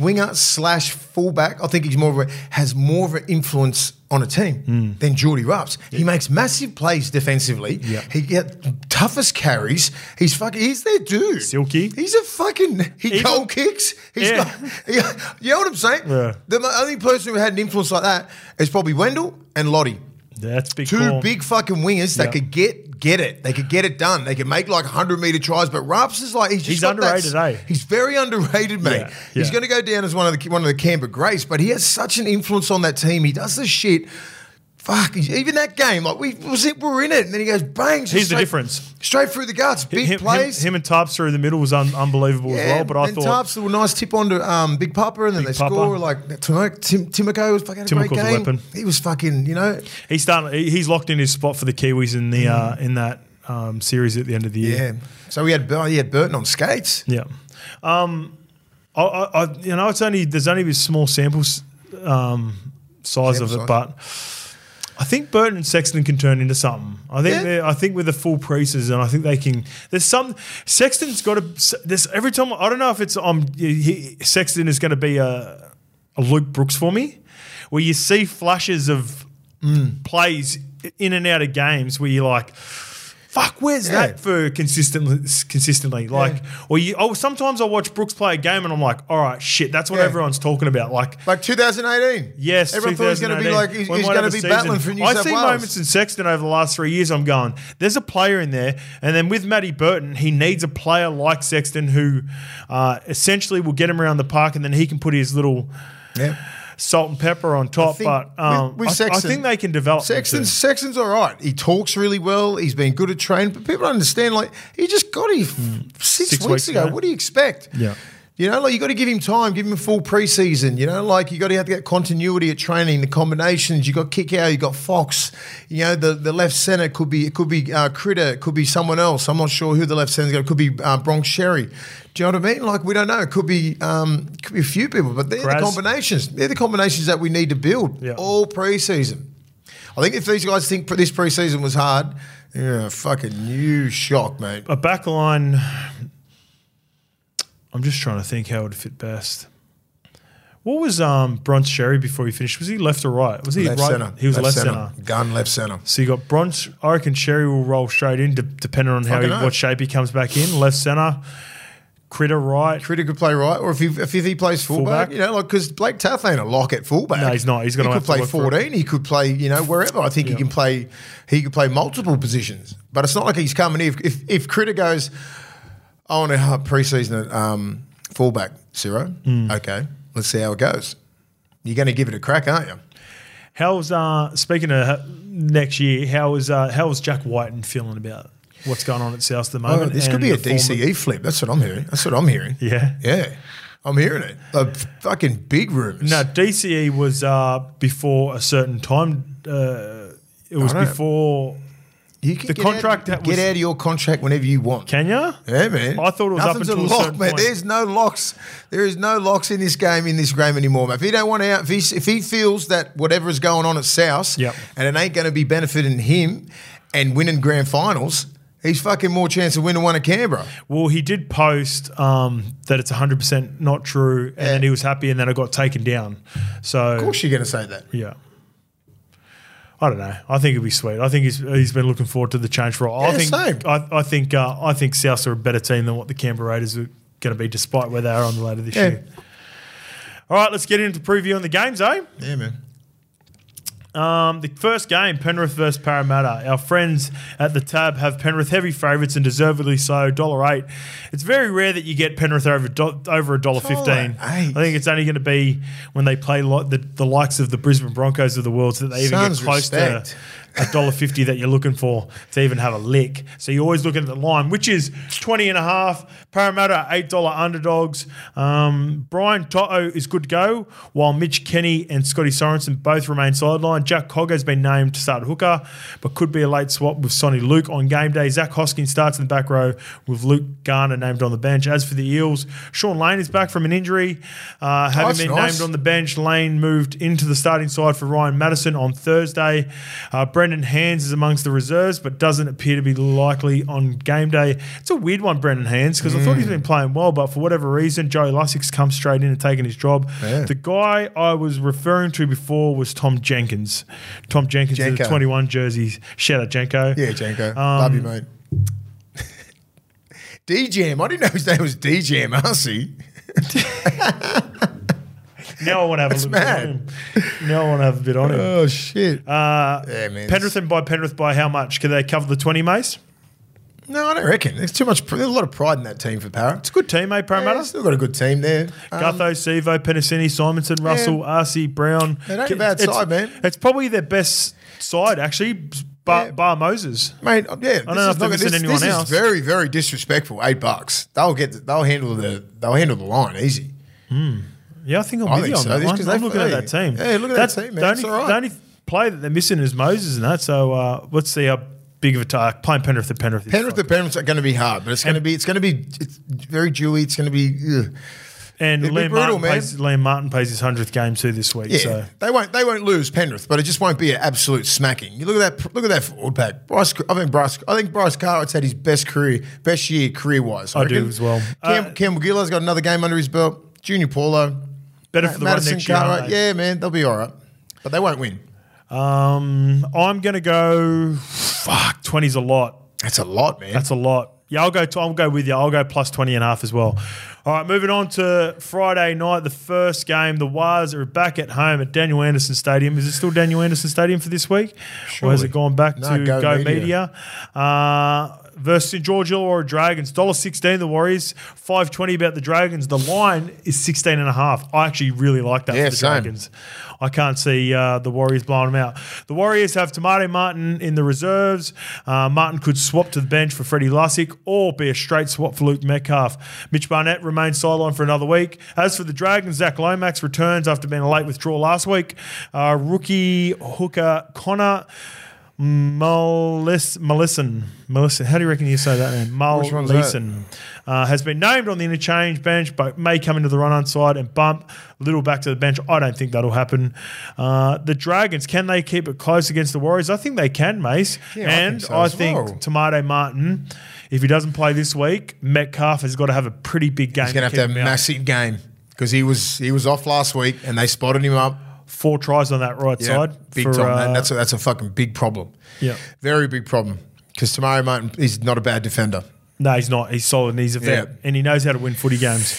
winger slash fullback. I think he's more of a has more of an influence on a team mm. than Geordie Rups. He makes massive plays defensively.
Yeah.
He get toughest carries. He's fucking. He's their dude.
Silky.
He's a fucking. He
Even-
goal kicks. He's
Yeah.
got. *laughs* You know what I'm saying?
Yeah.
The only person who had an influence like that is probably Wendell and Lottie.
That's big.
Two
call.
big fucking wingers that
Yeah.
could get get it. They could get it done. They could make like 100 meter tries. But Raps is like he's just
He's
that-
underrated, eh?
He's very underrated, mate.
Yeah,
He's going to go down as one of the one of the Canberra greats. But he has such an influence on that team. He does the shit. Fuck, even that game, like we was it, we were in it, and then he goes bang.
Here's the difference.
Straight through the guts, big
him,
plays.
Him, him and Tarps through the middle was un- unbelievable as well. But I
and
thought
Tarps a nice tip on to um, Big Papa, and then
Big
they
Papa.
score like Tim, Tim, Timoko was fucking a great
Timoko's a weapon.
He was fucking, you know,
he's starting. he- He's locked in his spot for the Kiwis in the uh, in that um, series at the end of the year.
Mm. yeah. So we had he had Burton on skates.
Yeah. Um, I, I, I, you know, it's only there's only a small sample um, size
Sample
of it,
size.
but I think Burton and Sexton can turn into something. I think
Yeah.
I think with the full preseason, I think they can. There's some Sexton's got to. There's every time I don't know if it's um he, Sexton is going to be a, a Luke Brooks for me, where you see flashes of
Mm.
plays in and out of games where you're like. Fuck, where's
Yeah.
that for consistently? Consistently, like, or you. Oh, sometimes I watch Brooks play a game and I'm like, all right, shit, that's what
Yeah.
everyone's talking about. Like,
Like 2018.
Yes,
Everyone thought he was going to be like, he's, he's going to be
season.
battling for New York.
I
South
see
Wales.
moments in Sexton over the last three years. I'm going, there's a player in there, and then with Matty Burton, he needs a player like Sexton who uh, essentially will get him around the park, and then he can put his little
yeah.
Salt and pepper on top.
think
But um,
with- with
I, I think they can develop. them
Sexton's, all right. He talks really well. He's been good at training, but people don't understand. Like he just got here six.
Six
weeks,
weeks
ago.
ago.
What do you expect?
Yeah.
You know, like you got to give him time, give him a full preseason. You know, like you got to have to get continuity at training, the combinations. You got kick out, you got Fox. You know, the, the left center could be it could be uh, Critter, it could be someone else. I'm not sure who the left center's. It could be uh, Bronx Xerri. Do you know what I mean? Like we don't know. It could be um, could be a few people, but they're
Graz.
the combinations. They're the combinations that we need to build
Yeah.
all preseason. I think if these guys think this preseason was hard, yeah, fucking new shock, mate.
a back line. I'm just trying to think how it would fit best. What was um, Xerri before he finished? Was he left or right? Was he
Left
right?
center.
He was left, center.
Gun left center.
So you got Bronze. I reckon Xerri will roll straight in, de- depending on how he, what shape he comes back in. Left center, Critter right.
Critter could play right, or if he if he plays fullback,
Fullback.
you know, like because Blake Taaffe ain't a lock at fullback.
No, he's not. He's gonna
he
to
play
work for it.
fourteen. He could play, you know, wherever. I think he can play. He could play multiple positions, but it's not like he's coming. If if, if Critter goes, I want to preseason at um, fullback, Ciro.
Hmm.
Okay, let's see how it goes. You're going to give it a crack, aren't you?
How's uh speaking of uh, next year? How is uh how is Jack Wighton feeling about what's going on at South at the
Oh,
moment?
this could be a DCE flip. That's what I'm hearing. That's what I'm hearing. *laughs*
Yeah.
Yeah. I'm hearing it. Uh, fucking big rumors.
No, DCE was uh before a certain time. Uh, it was before
you can
the
get
contract
out,
that
get out of your contract whenever you want.
Kenya.
Yeah, man.
I thought it was up until a
a lock,
certain
man.
point.
There's no locks. There is no locks in this game in this game anymore, man. If he don't want out, if he if he feels that whatever is going on at South,
Yep.
and it ain't going to be benefiting him and winning grand finals, he's fucking more chance of winning one at Canberra.
Well, he did post um, that it's 100 percent not true, and then he was happy, and then it got taken down. So
Of course, you're going to say that.
Yeah. I don't know. I think it'd be sweet. I think he's he's been looking forward to the change for a while. I think
same.
I, I think uh, I think Souths are a better team than what the Canberra Raiders are going to be, despite where they are on the ladder this
Yeah.
year. All right, let's get into preview on the games, eh?
Yeah, man.
Um, the first game, Penrith versus Parramatta. Our friends at the tab have Penrith heavy favourites and deservedly so. Dollar eight. It's very rare that you get Penrith over do- over a dollar fifteen. I think it's only going to be when they play like the, the likes of the Brisbane Broncos of the world, so that they even
Sons
get close
respect.
to a dollar fifty that you're looking for to even have a lick. So you're always looking at the line, which is 20 and a half. Parramatta eight dollar underdogs. Um, Brian Toto is good to go, while Mitch Kenny and Scotty Sorensen both remain sidelined. Jack Cogger has been named to start hooker, but could be a late swap with Soni Luke on game day. Zach Hoskins starts in the back row with Luke Garner named on the bench. As for the Eels, Shaun Lane is back from an injury, uh, having been
nice.
named on the bench. Lane moved into the starting side for Ryan Matterson on Thursday. Uh, Brendan Hands is amongst the reserves, but doesn't appear to be likely on game day. It's a weird one, Brendan Hands, because I thought he's been playing well, but for whatever reason, Joey Lussick's come straight in and taken his job.
Yeah.
The guy I was referring to before was Tom Jenkins. Tom Jenkins in the 21 jerseys. Shout out Jenko.
Yeah, Janko.
Um,
Love you, mate. *laughs* DJam. I didn't know his name was DJam, Arcee. *laughs*
Now I want to have a
That's
little bit
mad.
on him. Now I want to have a bit on him.
Oh, shit.
Uh,
Yeah, man.
Penrith and by Penrith by how much? Can they cover the 20, Mace?
no, I don't reckon. There's too much. There's a lot of pride in that team for Parrot.
It's a good team, mate, Parramatta.
Yeah, still got a good team there. Um,
Gutho, Sevo, Penisini, Simonsson, Russell, RC, Brown.
Ain't a bad
It's-
side, man.
It's probably their best side, actually, bar,
Yeah.
bar Moses.
Mate, yeah, this
know if they're missing
this,
anyone
this
else.
is very, very disrespectful. Eight bucks. They'll get. They'll handle the. They'll handle the line easy.
Yeah, I think I'm
I
with
think
you on
so.
that one. I'm looking at that team.
hey, look at that team, man.
The
It's
only,
all right.
the only play that they're missing is Moses and that. So uh, let's see how big of a target. Playing Penrith to Penrith. is
Penrith,
fucking-
Penrith are going to be hard, but it's going to be. It's going to be. It's very dewy. It's going to be. Ugh.
And
It'd
Liam,
brutal,
Martin
man.
plays, Liam Martin plays his 100th game too this week.
Yeah,
So
they won't. They won't lose Penrith, but it just won't be an absolute smacking. You look at that. Look at that forward pack. Bryce. I think Bryce. I think Bryce Cartwright's had his best career, best year career wise.
I do as well.
Cam,
Uh,
Cam Giller's got another game under his belt. Junior Paulo.
Better for the
Madison
next year. aren't they?
Yeah, man, they'll be all right, but they won't win.
Um, I'm going to go, fuck, 20's a lot.
That's a lot, man.
That's a lot. Yeah, I'll go. To, I'll go with you. I'll go plus 20 and a half as well. All right, moving on to Friday night, the first game. The Waz are back at home at Daniel Anderson Stadium. Is it still Daniel Anderson Stadium for this week, or has it gone back
No,
to
Go
Go,
Media.
Media? Uh, versus St George Illawarra Dragons, dollar sixteen. The Warriors, five twenty. About the Dragons, the line is 16 and a half. I actually really like that
Yeah,
for the
same.
Dragons. I can't see uh, the Warriors blowing them out. The Warriors have Tomato Martin in the reserves. Uh, Martin could swap to the bench for Freddie Lussick or be a straight swap for Luke Metcalf. Mitch Barnett remains sidelined for another week. As for the Dragons, Zach Lomax returns after being a late withdrawal last week. Uh, rookie hooker Connor Mullisan. Mullisan. How do you reckon you say that name?
Which one's that?
Mullisan uh, has been named on the interchange bench, but may come into the run-on side and bump Liddle back to the bench. I don't think that'll happen. Uh, the Dragons, can they keep it close against the Warriors? I think they can, Mace.
Yeah, I
and
think so
I think
well.
Tomato Martin, if he doesn't play this week, Metcalf has got to have a pretty big game.
He's going to have to have a
keep him out.
massive game because he was he was off last week and they spotted him up.
Four tries on that right
Yeah,
side.
big
for,
time.
uh,
that's a, that's a fucking big problem.
Yeah.
very big problem. Because Tamari Martin is not a bad defender.
no, he's not. He's solid and he's a vet. And he knows how to win footy games.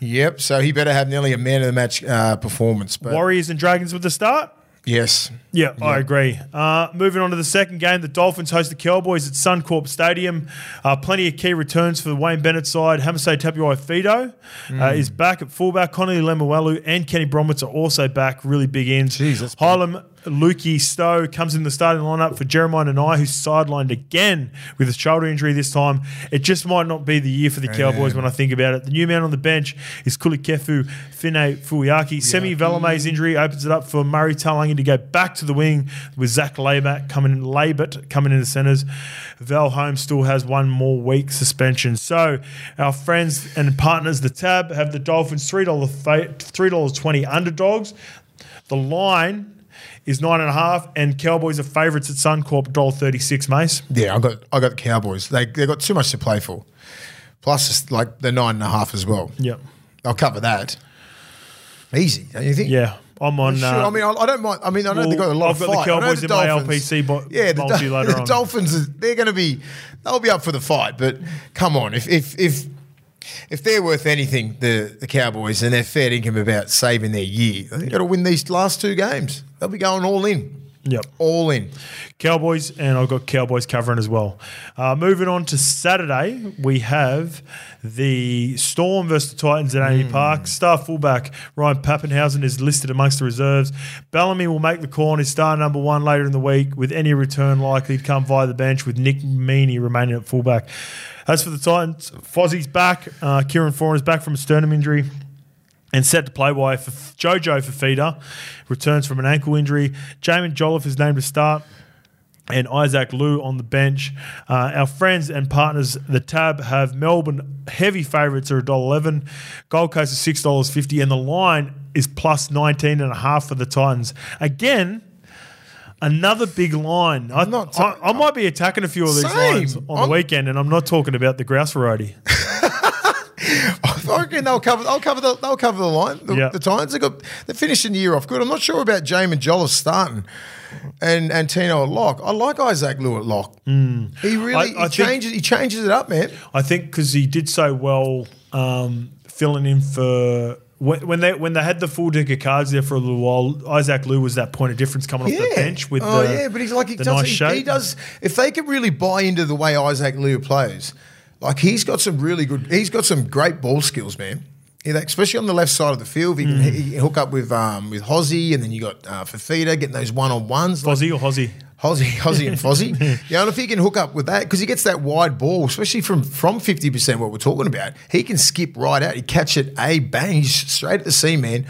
Yep. So he better have nearly a man of the match uh, performance. But
Warriors and Dragons with the start.
yes,
Yeah, I agree. Uh, moving on to the second game, the Dolphins host the Cowboys at Suncorp Stadium. Uh, plenty of key returns for the Wayne Bennett side. Hamiso Tabuai-Fidow uh, is back at fullback. Connelly Lemuelu and Kenny Bromwich are also back. Really big ends.
Jeez, big.
Hylam Lukey Stowe comes in the starting lineup for Jeremiah and I, who's sidelined again with a shoulder injury this time. It just might not be the year for the Cowboys when I think about it. The new man on the bench is Kulikefu Finefeuiaki. Semi Valemei's injury opens it up for Murray Taulagi to go back to the wing with Zac Laybutt coming in, Labert coming in the centres. Val Holmes still has one more week suspension. So our friends and partners, the Tab, have the Dolphins three dollar three dollars twenty underdogs. The line is nine and a half, and Cowboys are favourites at Suncorp, dollar thirty six. Mace.
yeah. I got I got the Cowboys. They they got too much to play for. Plus, like they're nine and a half as well.
Yeah,
I'll cover that. Easy, don't you think?
Yeah, I'm on.
Sure.
uh,
I mean, I, I don't mind. I mean, I know
well,
they've got a lot
I've
of
got the
fight. I know
Cowboys in my
Dolphins-
LPC bo-
yeah, the,
multi later
the
on.
Dolphins, they're going to be, they'll be up for the fight. But come on, if if if if they're worth anything, the the Cowboys, and they're fair income about saving their year, they've got to win these last two games. They'll be going all in.
Yep.
All in.
Cowboys, and I've got Cowboys covering as well. Uh, moving on to Saturday, we have the Storm versus the Titans at AAMI Park. Star fullback Ryan Papenhuyzen is listed amongst the reserves. Bellamy will make the call his star number one later in the week, with any return likely to come via the bench, with Nick Meaney remaining at fullback. As for the Titans, Fozzie's back. Uh, Kieran Foran is back from a sternum injury and set to play by F- Jojo Fifita returns from an ankle injury. Jaimin Jolliffe is named to start. And Isaac Liu on the bench. Uh, our friends and partners, the Tab, have Melbourne heavy favourites are $1.11. Gold Coast is $6.50. And the line is plus 19.5 for the Titans. Again, another big line. I,
not
I, I might be attacking a few of these
Same.
lines on
I'm-
the weekend, and I'm not talking about the grouse variety. *laughs*
Reckon they'll cover. They'll cover the. They'll cover the line. The,
Yeah.
the Titans. They got. They're finishing the year off good. I'm not sure about Jaimin Jolliffe starting, and and Tino at lock. I like Isaac Liu at lock. He really.
I- I
he
think-
changes. He changes it up, man.
I think because he did so well um, filling in for when, when they when they had the full deck of cards there for a little while. Isaac Liu was that point of difference coming off the bench with
oh
the,
yeah, but he's like he does.
nice
he, he does. If they could really buy into the way Isaac Liu plays, like he's got some really good. He's got some great ball skills, man. Yeah, especially on the left side of the field, he can,
Mm.
he can hook up with um, with Hozzy, and then you got uh, Fifita getting those one on ones.
Fozzie or Hozzie.
Hozzy, Hozzy and Fozzy. *laughs* yeah, and if he can hook up with that, because he gets that wide ball, especially from from fifty percent, what we're talking about, he can skip right out. He catch it, a bang, straight at the seam, man.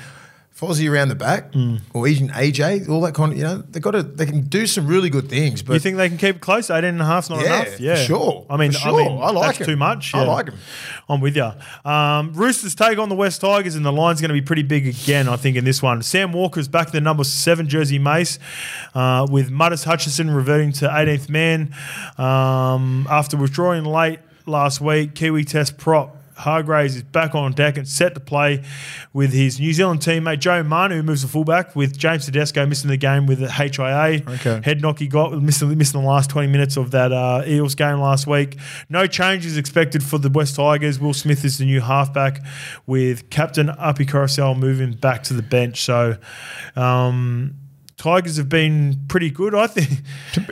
Fozzy around the back,
Mm.
or even AJ, all that kind of, you know, they got to, they can do some really good things. But
You think they can keep it close? 18 and a half's not
Yeah,
enough? Yeah,
sure.
I mean,
For
I
sure.
mean,
I like
that's
him.
too much.
I like him.
I'm with you. Um, Roosters take on the West Tigers, and the line's going to be pretty big again, I think, in this one. Sam Walker's back in the number seven jersey mace, uh, with Muddis Hutchison reverting to 18th man um, after withdrawing late last week. Kiwi Test prop. Hargreaves is back on deck and set to play with his New Zealand teammate Joe Manu, who moves to fullback, with James Tedesco missing the game with the HIA.
Okay.
Head knock he got, missing, missing the last 20 minutes of that uh, Eels game last week. No changes expected for the West Tigers. Will Smith is the new halfback, with captain Api Koroisau moving back to the bench. So, um, Tigers have been pretty good, I think.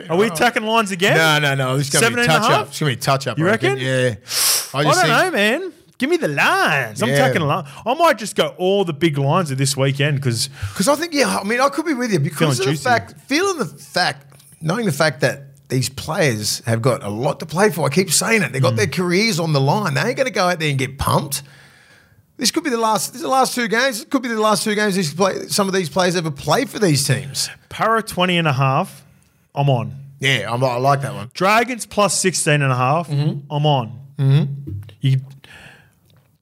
Are we attacking lines again?
no, no, no, it's going to be a touch up. It's going to be a touch up.
You
I
reckon?
Yeah. I
don't know, man. Give me the lines. I'm
Yeah.
taking a line. I might just go all the big lines of this weekend because
Because I think, yeah, I mean, I could be with you because
Feeling
of the
juicy.
fact, feeling the fact, knowing the fact that these players have got a lot to play for. I keep saying it. They've got their
Mm.
careers on the line. They ain't going to go out there and get pumped. This could be the last. This is the last two games. It could be the last two games these play, some of these players ever play for these teams.
Para 20 and a half, I'm on.
Yeah, I'm, I like that one.
Dragons plus 16 and a half,
Mm-hmm.
I'm on. Mm-hmm. You,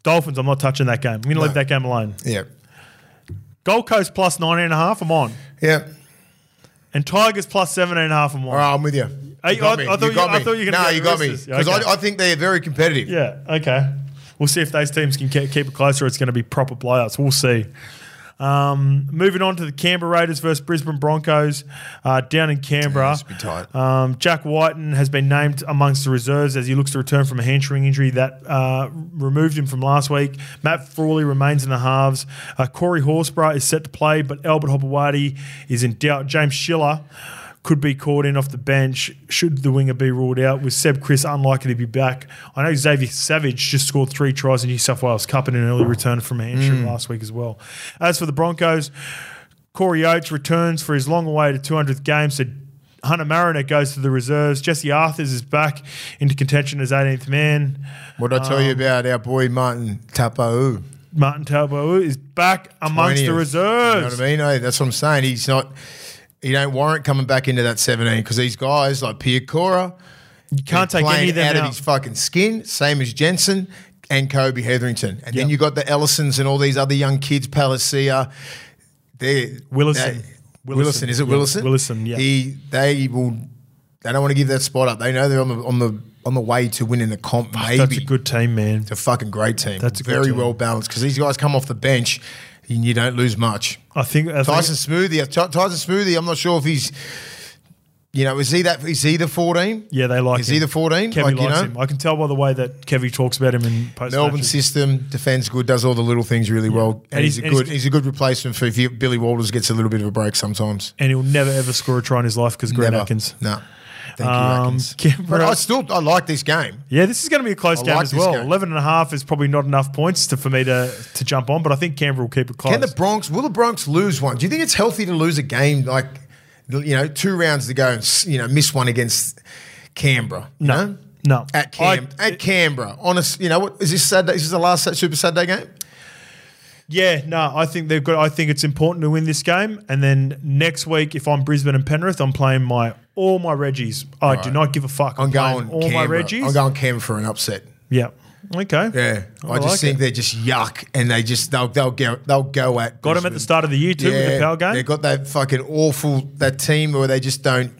Dolphins, I'm not touching that game. I'm going to leave that game alone.
Yeah,
Gold Coast plus 19 and a half, I'm on.
yeah.
And Tigers plus 17 and a half, I'm on.
All right, I'm with you. You got
I-. I thought you-
got
I
me.
thought you were gonna
No, you got me because
Okay.
I, I think they're very competitive.
Yeah, okay. We'll see if those teams can ke- keep it closer. It's going to be proper blowouts. We'll see. Um, moving on to the Canberra Raiders versus Brisbane Broncos uh, down in Canberra.
this will be tight.
Um, Jack Wighton has been named amongst the reserves as he looks to return from a hamstring injury that uh, removed him from last week. Matt Frawley remains in the halves. Uh, Corey Horsburgh is set to play, but Albert Hopoate is in doubt. James Schiller could be called in off the bench should the winger be ruled out, with Seb Kris unlikely to be back. I know Xavier Savage just scored three tries in New South Wales Cup and an early return from a hamstring last week as well. As for the Broncos, Corey Oates returns for his long awaited 200th game, so Hunter Mariner goes to the reserves. Jesse Arthars is back into contention as 18th man.
What did I tell
Um,
you about our boy Martin Taupau?
Martin Taupau is back amongst the reserves.
You know what I mean? Hey, that's what I'm saying. He's not. He don't warrant coming back into that 17 because these guys like Pierre Cora,
You can't take any of them
out
out.
of his fucking skin. Same as Jensen and Kobe Hetherington, and then
Yep.
you got the Ellisons and all these other young kids, Palacia. They
Willison.
they-
Willison.
Willison, is it Willison?
Willison, yeah.
He they will. They don't want to give that spot up. They know they're on the on the on the way to winning the comp. Maybe
That's a good team, man.
It's a fucking great team.
That's
very well balanced because these guys come off the bench and you don't lose much.
I think, I think
Tyson Smoothy, Tyson Smoothy. I'm not sure if he's You know, is he that? Is he the fourteen?
Yeah, they like him.
Is
him.
he the fourteen?
Kevy
Like, you
likes
know?
him. I can tell by the way that Kevy talks about him in post
Melbourne system defends good, does all the little things really well, and,
And
he's,
he's-
a
and
good.
he's-
He's, a good replacement for if you, Billy Walters gets a little bit of a break sometimes.
and he'll never ever score a try in his life because Grant
Never.
Atkins.
No, thank you,
Um. Canberra-
But I still I like this game.
Yeah, this is going to be a close
I
game
like
as well.
game.
11 and a half is probably not enough points to, for me to, to jump on, but I think Canberra will keep it close.
Can the Bronx? Will the Bronx lose one? Do you think it's healthy to lose a game like you know two rounds to go and you know miss one against Canberra?
No.
know?
No.
At Cam,
I-
at Canberra, honest, you know what is this Saturday? Is this the last Super Saturday game?
Yeah, no, I think they've got. I think it's important to win this game, and then next week, if I'm Brisbane and Penrith, I'm playing my all my Reggies. I do not give a fuck.
I'm
playing
going
all
Canberra.
my Reggies.
I'm going Canberra for an upset.
Yeah. Okay.
Yeah, I, just
like
think
it.
they're just yuck, and they just they'll they'll go they'll go at
Got them at the start of the year too with the power game.
They got that fucking awful that team where they just don't.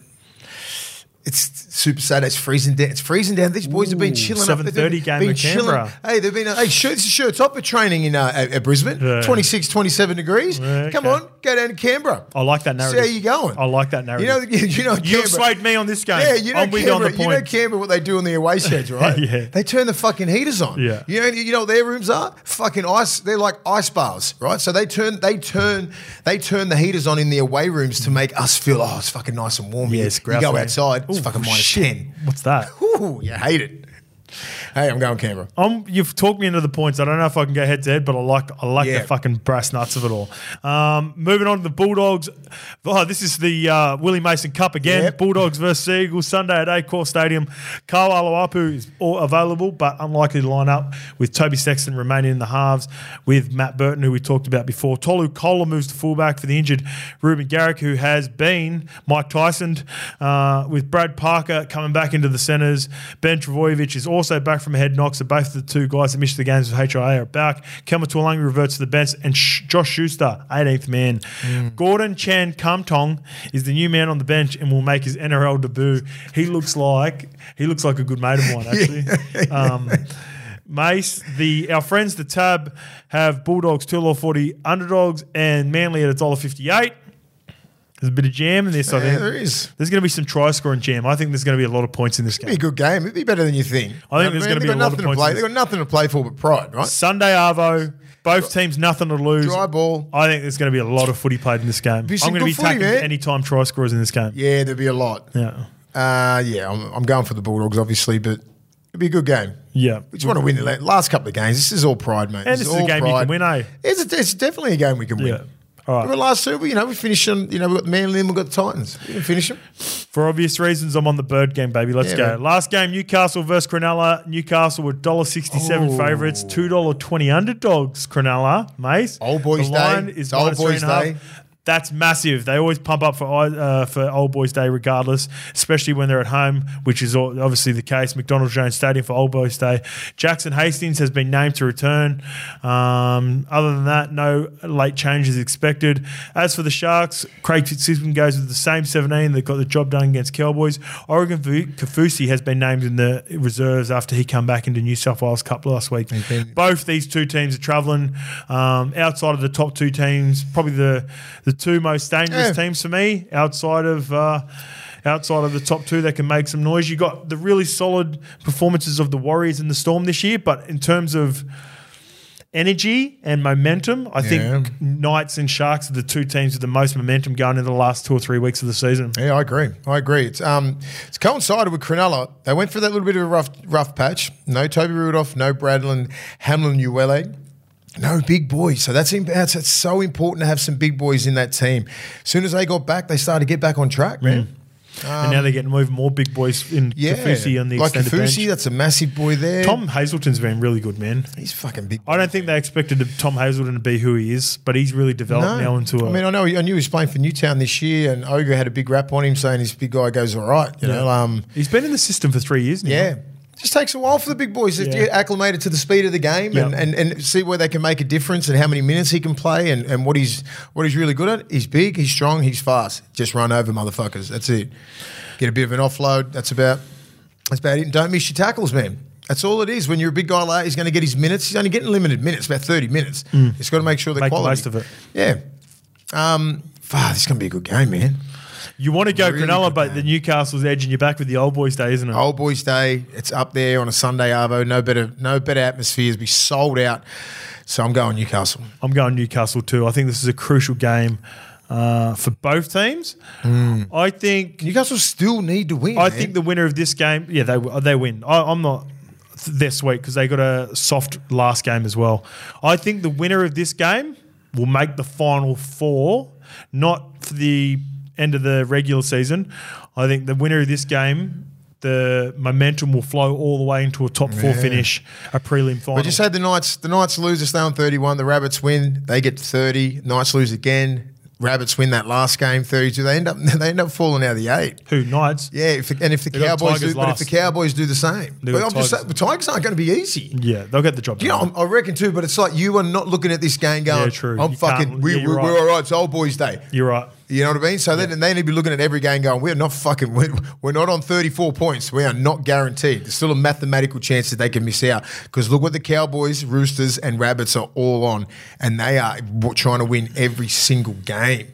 It's super sad. It's freezing down. It's freezing down. These boys have been
Ooh,
chilling.
7:30
up. They've
game
been.
Canberra.
Hey, they've been. Hey, shirt, this is shirts up for training in uh, at, at Brisbane.
Yeah.
26, 27 degrees.
Yeah,
Come on, go down to Canberra.
I like that
See
narrative.
how you going.
I like that narrative.
You know, *laughs* you know,
You've
Canberra-
swayed me on this game.
yeah, you know,
I'm you on
Canberra, you know. Canberra what they do on the away *laughs* sheds, right?
Yeah.
They turn the fucking heaters on.
Yeah.
You know, you know what their rooms are? Fucking ice. They're like ice bars, right? So they turn, they turn, they turn the heaters on in the away rooms to make us feel, oh, it's fucking nice and warm.
Yeah,
here.
it's
You go outside, it's fucking minus
shit. What's that?
Ooh, you hate it. Hey, I'm going Canberra.
Um, you've talked me into the points. I don't know if I can go head to head, but I like I like
Yeah.
the fucking brass nuts of it all. Um, moving on to the Bulldogs. Oh, this is the uh, Willie Mason Cup again.
Yep.
Bulldogs versus Eagles Sunday at Accor Stadium. Carl Aluapu is all available, but unlikely to line up with Toby Sexton remaining in the halves with Matt Burton, who we talked about before. Tolu Koula moves to fullback for the injured Reuben Garrick, who has been Mike Tyson, uh, with Brad Parker coming back into the centres. Ben Trbojevic is also back from a head knock, so both of the two guys that missed the games with HIA are back. Kelma reverts to the bench, and Sh- Josh Schuster, 18th man. Gordon Chan Kum Tong is the new man on the bench and will make his NRL debut. He looks like he looks like a good mate of mine, *laughs* actually. Um, Mace, the our friends the Tab have Bulldogs two dollar forty underdogs and Manly at a dollar fifty eight. There's a bit of jam in this, I
Yeah,
think.
there is.
There's going to be some try scoring jam. I think there's going to be a lot of points in this game.
Be a good game. It'd be better than you think.
I think there's gonna
they've
be a lot of
nothing to
points
play. They've got nothing to play for but pride, right?
Sunday Arvo, both teams nothing to lose.
Dry ball.
I think there's going to be a lot of footy played in this game. I'm
some
going to be
good footy,
taking
man.
any time try scorers in this game.
Yeah, there'd be a lot.
Yeah.
Uh, yeah, I'm, I'm going for the Bulldogs, obviously, but it'd be a good game.
Yeah.
We just want to win the la- last couple of games. This is all pride, mate.
And this is a
all
game you can win, eh?
It's, a, it's definitely a game we can win.
Yeah. All right.
Last two, you know, we finished on, you know, we've got the Manly and we've got the Titans. We can finish them.
For obvious reasons, I'm on the bird game, baby. Let's
Yeah,
go.
man.
Last game, Newcastle versus Cronulla. Newcastle were $1.67
Oh.
favourites, $2.20 underdogs, Cronulla, mate.
Old boys'
the line
day.
is
It's old
minus three
boys'
and a half.
day.
That's massive. They always pump up for uh, for Old Boys Day, regardless, especially when they're at home, which is obviously the case. McDonald Jones Stadium for Old Boys Day. Jackson Hastings has been named to return. Um, other than that, no late changes expected. As for the Sharks, Craig Fitzgibbon goes with the same 17 that got the job done against Cowboys. Oregon Kaufusi has been named in the reserves after he come back into New South Wales Cup last week. Both these two teams are travelling um, outside of the top two teams. Probably the the two most dangerous
Yeah.
teams for me outside of. Uh, Outside of the top two that can make some noise, you got the really solid performances of the Warriors and the Storm this year. But in terms of energy and momentum, I
Yeah.
think Knights and Sharks are the two teams with the most momentum going into the last two or three weeks of the season.
Yeah, I agree. I agree. It's um, it's coincided with Cronulla. They went for that little bit of a rough, rough patch. No Toby Rudolph, no Bradlin, Hamlin, Uele. No big boys. So that's, imp- that's so important to have some big boys in that team. As soon as they got back, they started to get back on track, man.
and now they're getting even more big boys in
Um, Yeah,
Kaufusi on the
like
extended
Kaufusi,
bench.
that's a massive boy there.
Tom Hazelton's been really good, man.
he's fucking big.
I don't think they expected Tom Hazelton to be who he is, but he's really developed now into a.
I mean, I know I knew he was playing for Newtown this year, and Ogre had a big rap on him saying this big guy goes all right. You know, um,
he's been in the system for three years now.
Yeah. Just takes a while for the big boys to
Yeah.
get acclimated to the speed of the game
Yep.
and, and, and see where they can make a difference and how many minutes he can play and, and what he's what he's really good at. He's big, he's strong, he's fast. Just run over motherfuckers. That's it. Get a bit of an offload. That's about that's about it. And don't miss your tackles, man. That's all it is. When you're a big guy like he's going to get his minutes. He's only getting limited minutes, about 30 minutes. He's got to make sure they're
Mm. Make the
quality.
most of it.
Yeah. Um, fuck, this is going to be a good game, man.
You want to go
Really
Cronulla, but the. Newcastle's edging you back with the old boys' day, isn't it?
Old Boys Day. It's up there on a Sunday arvo. No better, no better atmospheres. Be sold out. So I'm going Newcastle.
I'm going Newcastle too. I think this is a crucial game uh, for both teams. I think
Newcastle still need to win.
I
man.
think the winner of this game, yeah, they they win. I, I'm not this week because they got a soft last game as well. I think the winner of this game will make the final four, not for the end of the regular season. I think the winner of this game. The momentum will flow all the way into a top four
Yeah.
finish, a prelim final.
But you say the Knights, the Knights lose, they stay on 31. The Rabbits win, they get 30. Knights lose again. Rabbits win that last game, 32. They end up *laughs* they end up falling out of the eight.
Who Knights?
Yeah, if, and if the
got
Cowboys do, but if the. Cowboys do the same,
They
but I'm just
Tigers.
saying, the Tigers aren't going to be easy.
Yeah, they'll get the job
know, I'm- reckon too, but it's like you are not looking at this game going,
Yeah, true.
I'm
You
fucking, we,
yeah,
we're,
right.
we're all right, it's old boys' day.
You're right.
You know what I mean? So then they need to be looking at every game going, we're not fucking, we're, we're not on 34 points. We are not guaranteed. There's still a mathematical chance that they can miss out. Because look what the Cowboys, Roosters, and Rabbits are all on. And they are trying to win every single game.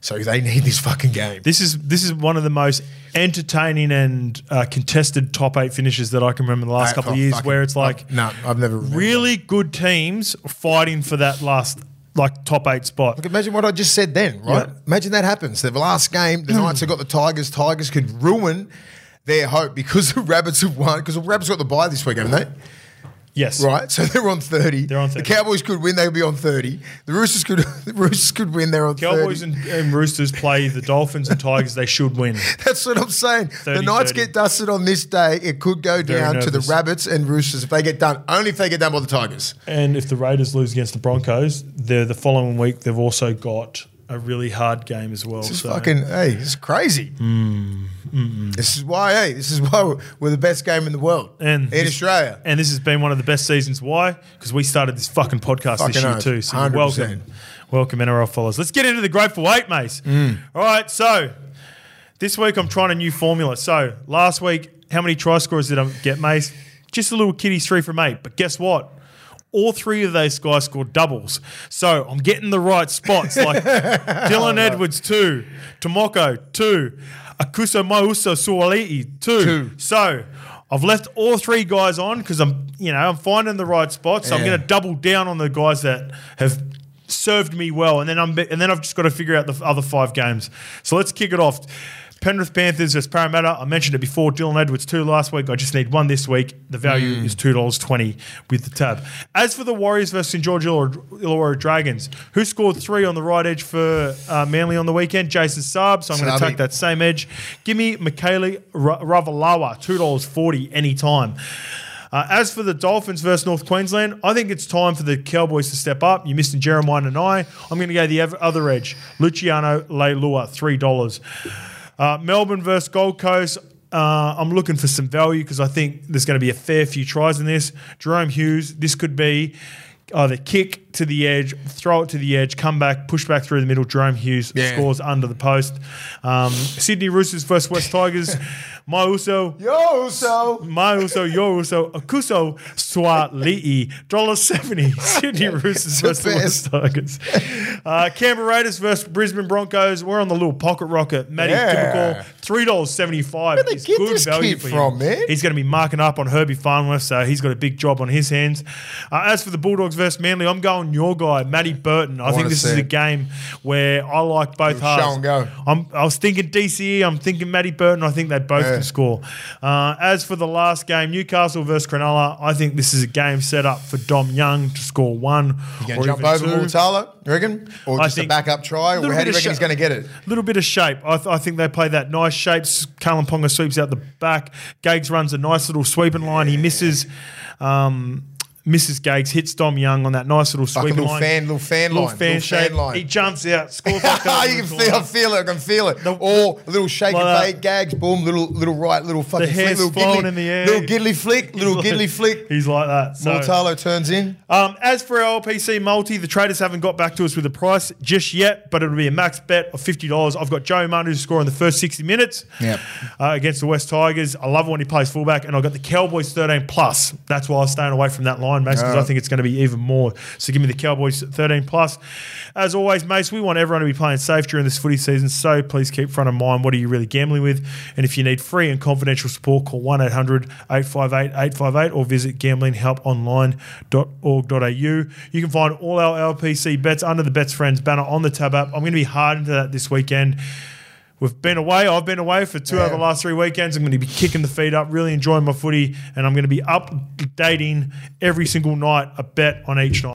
So they need this fucking game.
This is this is one of the most entertaining and uh, contested top eight finishes that I can remember in the last
I-
couple of
oh,
years,
fucking-
where it's like
I've- no, I've never
really good teams fighting for that last like top eight spot.
Look, imagine what I just said then, right?
Yeah.
Imagine that happens. The last game, the hmm. Knights have got the Tigers. Tigers could ruin their hope because the Rabbits have won. Because the Rabbits got the bye this week, haven't they?
Yes,
Right, so they're on thirty.
They're on 30.
The Cowboys could win; they'll be on thirty. The Roosters could. *laughs* The Roosters could win; they're on
Cowboys
30.
and, and Roosters play the Dolphins and Tigers. They should win. *laughs*
That's what I'm saying. the Knights
30.
get dusted on this day. It could go
Very
down to the. Rabbits and Roosters if they get done. Only if they get done by the Tigers.
And if the Raiders lose against the Broncos, they're the following week they've also got a really hard game as well.
This is
so.
fucking. Hey, this is crazy.
Hmm.
This is why. Hey, this is why we're, we're the best game in the world
And
in
this-
Australia.
And this has been one of the best seasons. Why? Because we started this fucking podcast
Fucking
this year
oath.
too. So
100%.
welcome, welcome NRL followers. Let's get into the grateful eight, Mace. All right, so this week I'm trying a new formula. So last week, how many try scores did I get, Mace? Just a little kitty's three from eight. But guess what? All three of those guys scored doubles. So I'm getting the right spots. Like *laughs* Dylan Edwards, two. Timoko, two. Akuso Mauso Suoliti, two.
Two.
So I've left all three guys on because I'm, you know, I'm finding the right spots. So I'm going to double down on the guys that have served me well, and then I'm, and then I've just got to figure out the other five games. So let's kick it off. Penrith Panthers versus Parramatta. I mentioned it before. Dylan Edwards two last week. I just need one this week. The value is two dollars twenty with the tab. As for the Warriors versus St George Illawarra Dragons, who scored three on the right edge for uh, Manly on the weekend? Jason Saab. So I'm going to take that same edge. Give me Mikaele Ra- Ravalawa two dollars forty anytime. Uh, as for the Dolphins versus North Queensland, I think it's time for the Cowboys to step up. You missed Jeremiah Nanai. I'm going to go the other edge. Luciano Leilua, $3. Uh, Melbourne versus Gold Coast. Uh, I'm looking for some value because I think there's going to be a fair few tries in this. Jahrome Hughes, this could be either kick to the edge, throw it to the edge, come back, push back through the middle. Jahrome Hughes
Yeah.
scores under the post. Um, Sydney Roosters versus West Tigers. *laughs* Mauso
Yo, so
Mauso Yoruso Akuso Swali'i Dollar seventy *laughs* Sydney Roosters
The
versus the West Tigers. Uh, Canberra Raiders versus Brisbane Broncos. We're on the little pocket rocket. Matty
Yeah.
typical three dollars seventy five.
Where'd they get this kid from, man?
He's going to be marking up on Herbie Farnworth, so he's got a big job on his hands. Uh, as for the Bulldogs versus Manly, I'm going your guy, Matty Burton. I, think this is a game where I like both halves.
show and go.
I'm, I was thinking DCE. I'm thinking Matty Burton. I think they both
Yeah.
can score. Uh, as for the last game, Newcastle versus Cronulla, I think this is a game set up for Dom Young to score one
you going
or
to jump
even
over. Mulitalo, you reckon? Or just a backup try? Or how do you reckon he's going to get it?
A little bit of shape. I, th- I think they play that nice shapes. Kalyn Ponga sweeps out the back. Gags runs a nice little sweeping line. He misses. Um, Misses Gags hits Dom Young on that nice little
Like a little
line.
fan, little fan
little
line,
fan
little fan line.
He jumps out, scores *laughs* like that.
you can feel, I feel it. I can feel it. or a little shake
Like
and bait, gags, boom, little, little right, little fucking
The
flick, little giddly,
in the air.
little giddly flick, little *laughs* giddly flick.
He's like that. So,
Mulitalo turns in.
Um, as for our LPC multi, the traders haven't got back to us with a price just yet, but it'll be a max bet of fifty dollars. I've got Joe Manu in the first sixty minutes
Yep.
uh, against the West Tigers. I love it when he plays fullback, and I've got the Cowboys thirteen plus. That's why I was staying away from that line. Mace, because
Yeah.
I think it's going to be even more. So give me the Cowboys 13 plus. As always, Mace, we want everyone to be playing safe during this footy season. So please keep front of mind what are you really gambling with. And if you need free and confidential support, call 1 800 858 858 or visit gamblinghelponline.org.au. You can find all our LPC bets under the Bets Friends banner on the tab app. I'm going to be hard into that this weekend. We've been away. I've been away for two out of the last three weekends. I'm going to be kicking the feet up, really enjoying my footy, and I'm going to be updating every single night a bet on each night.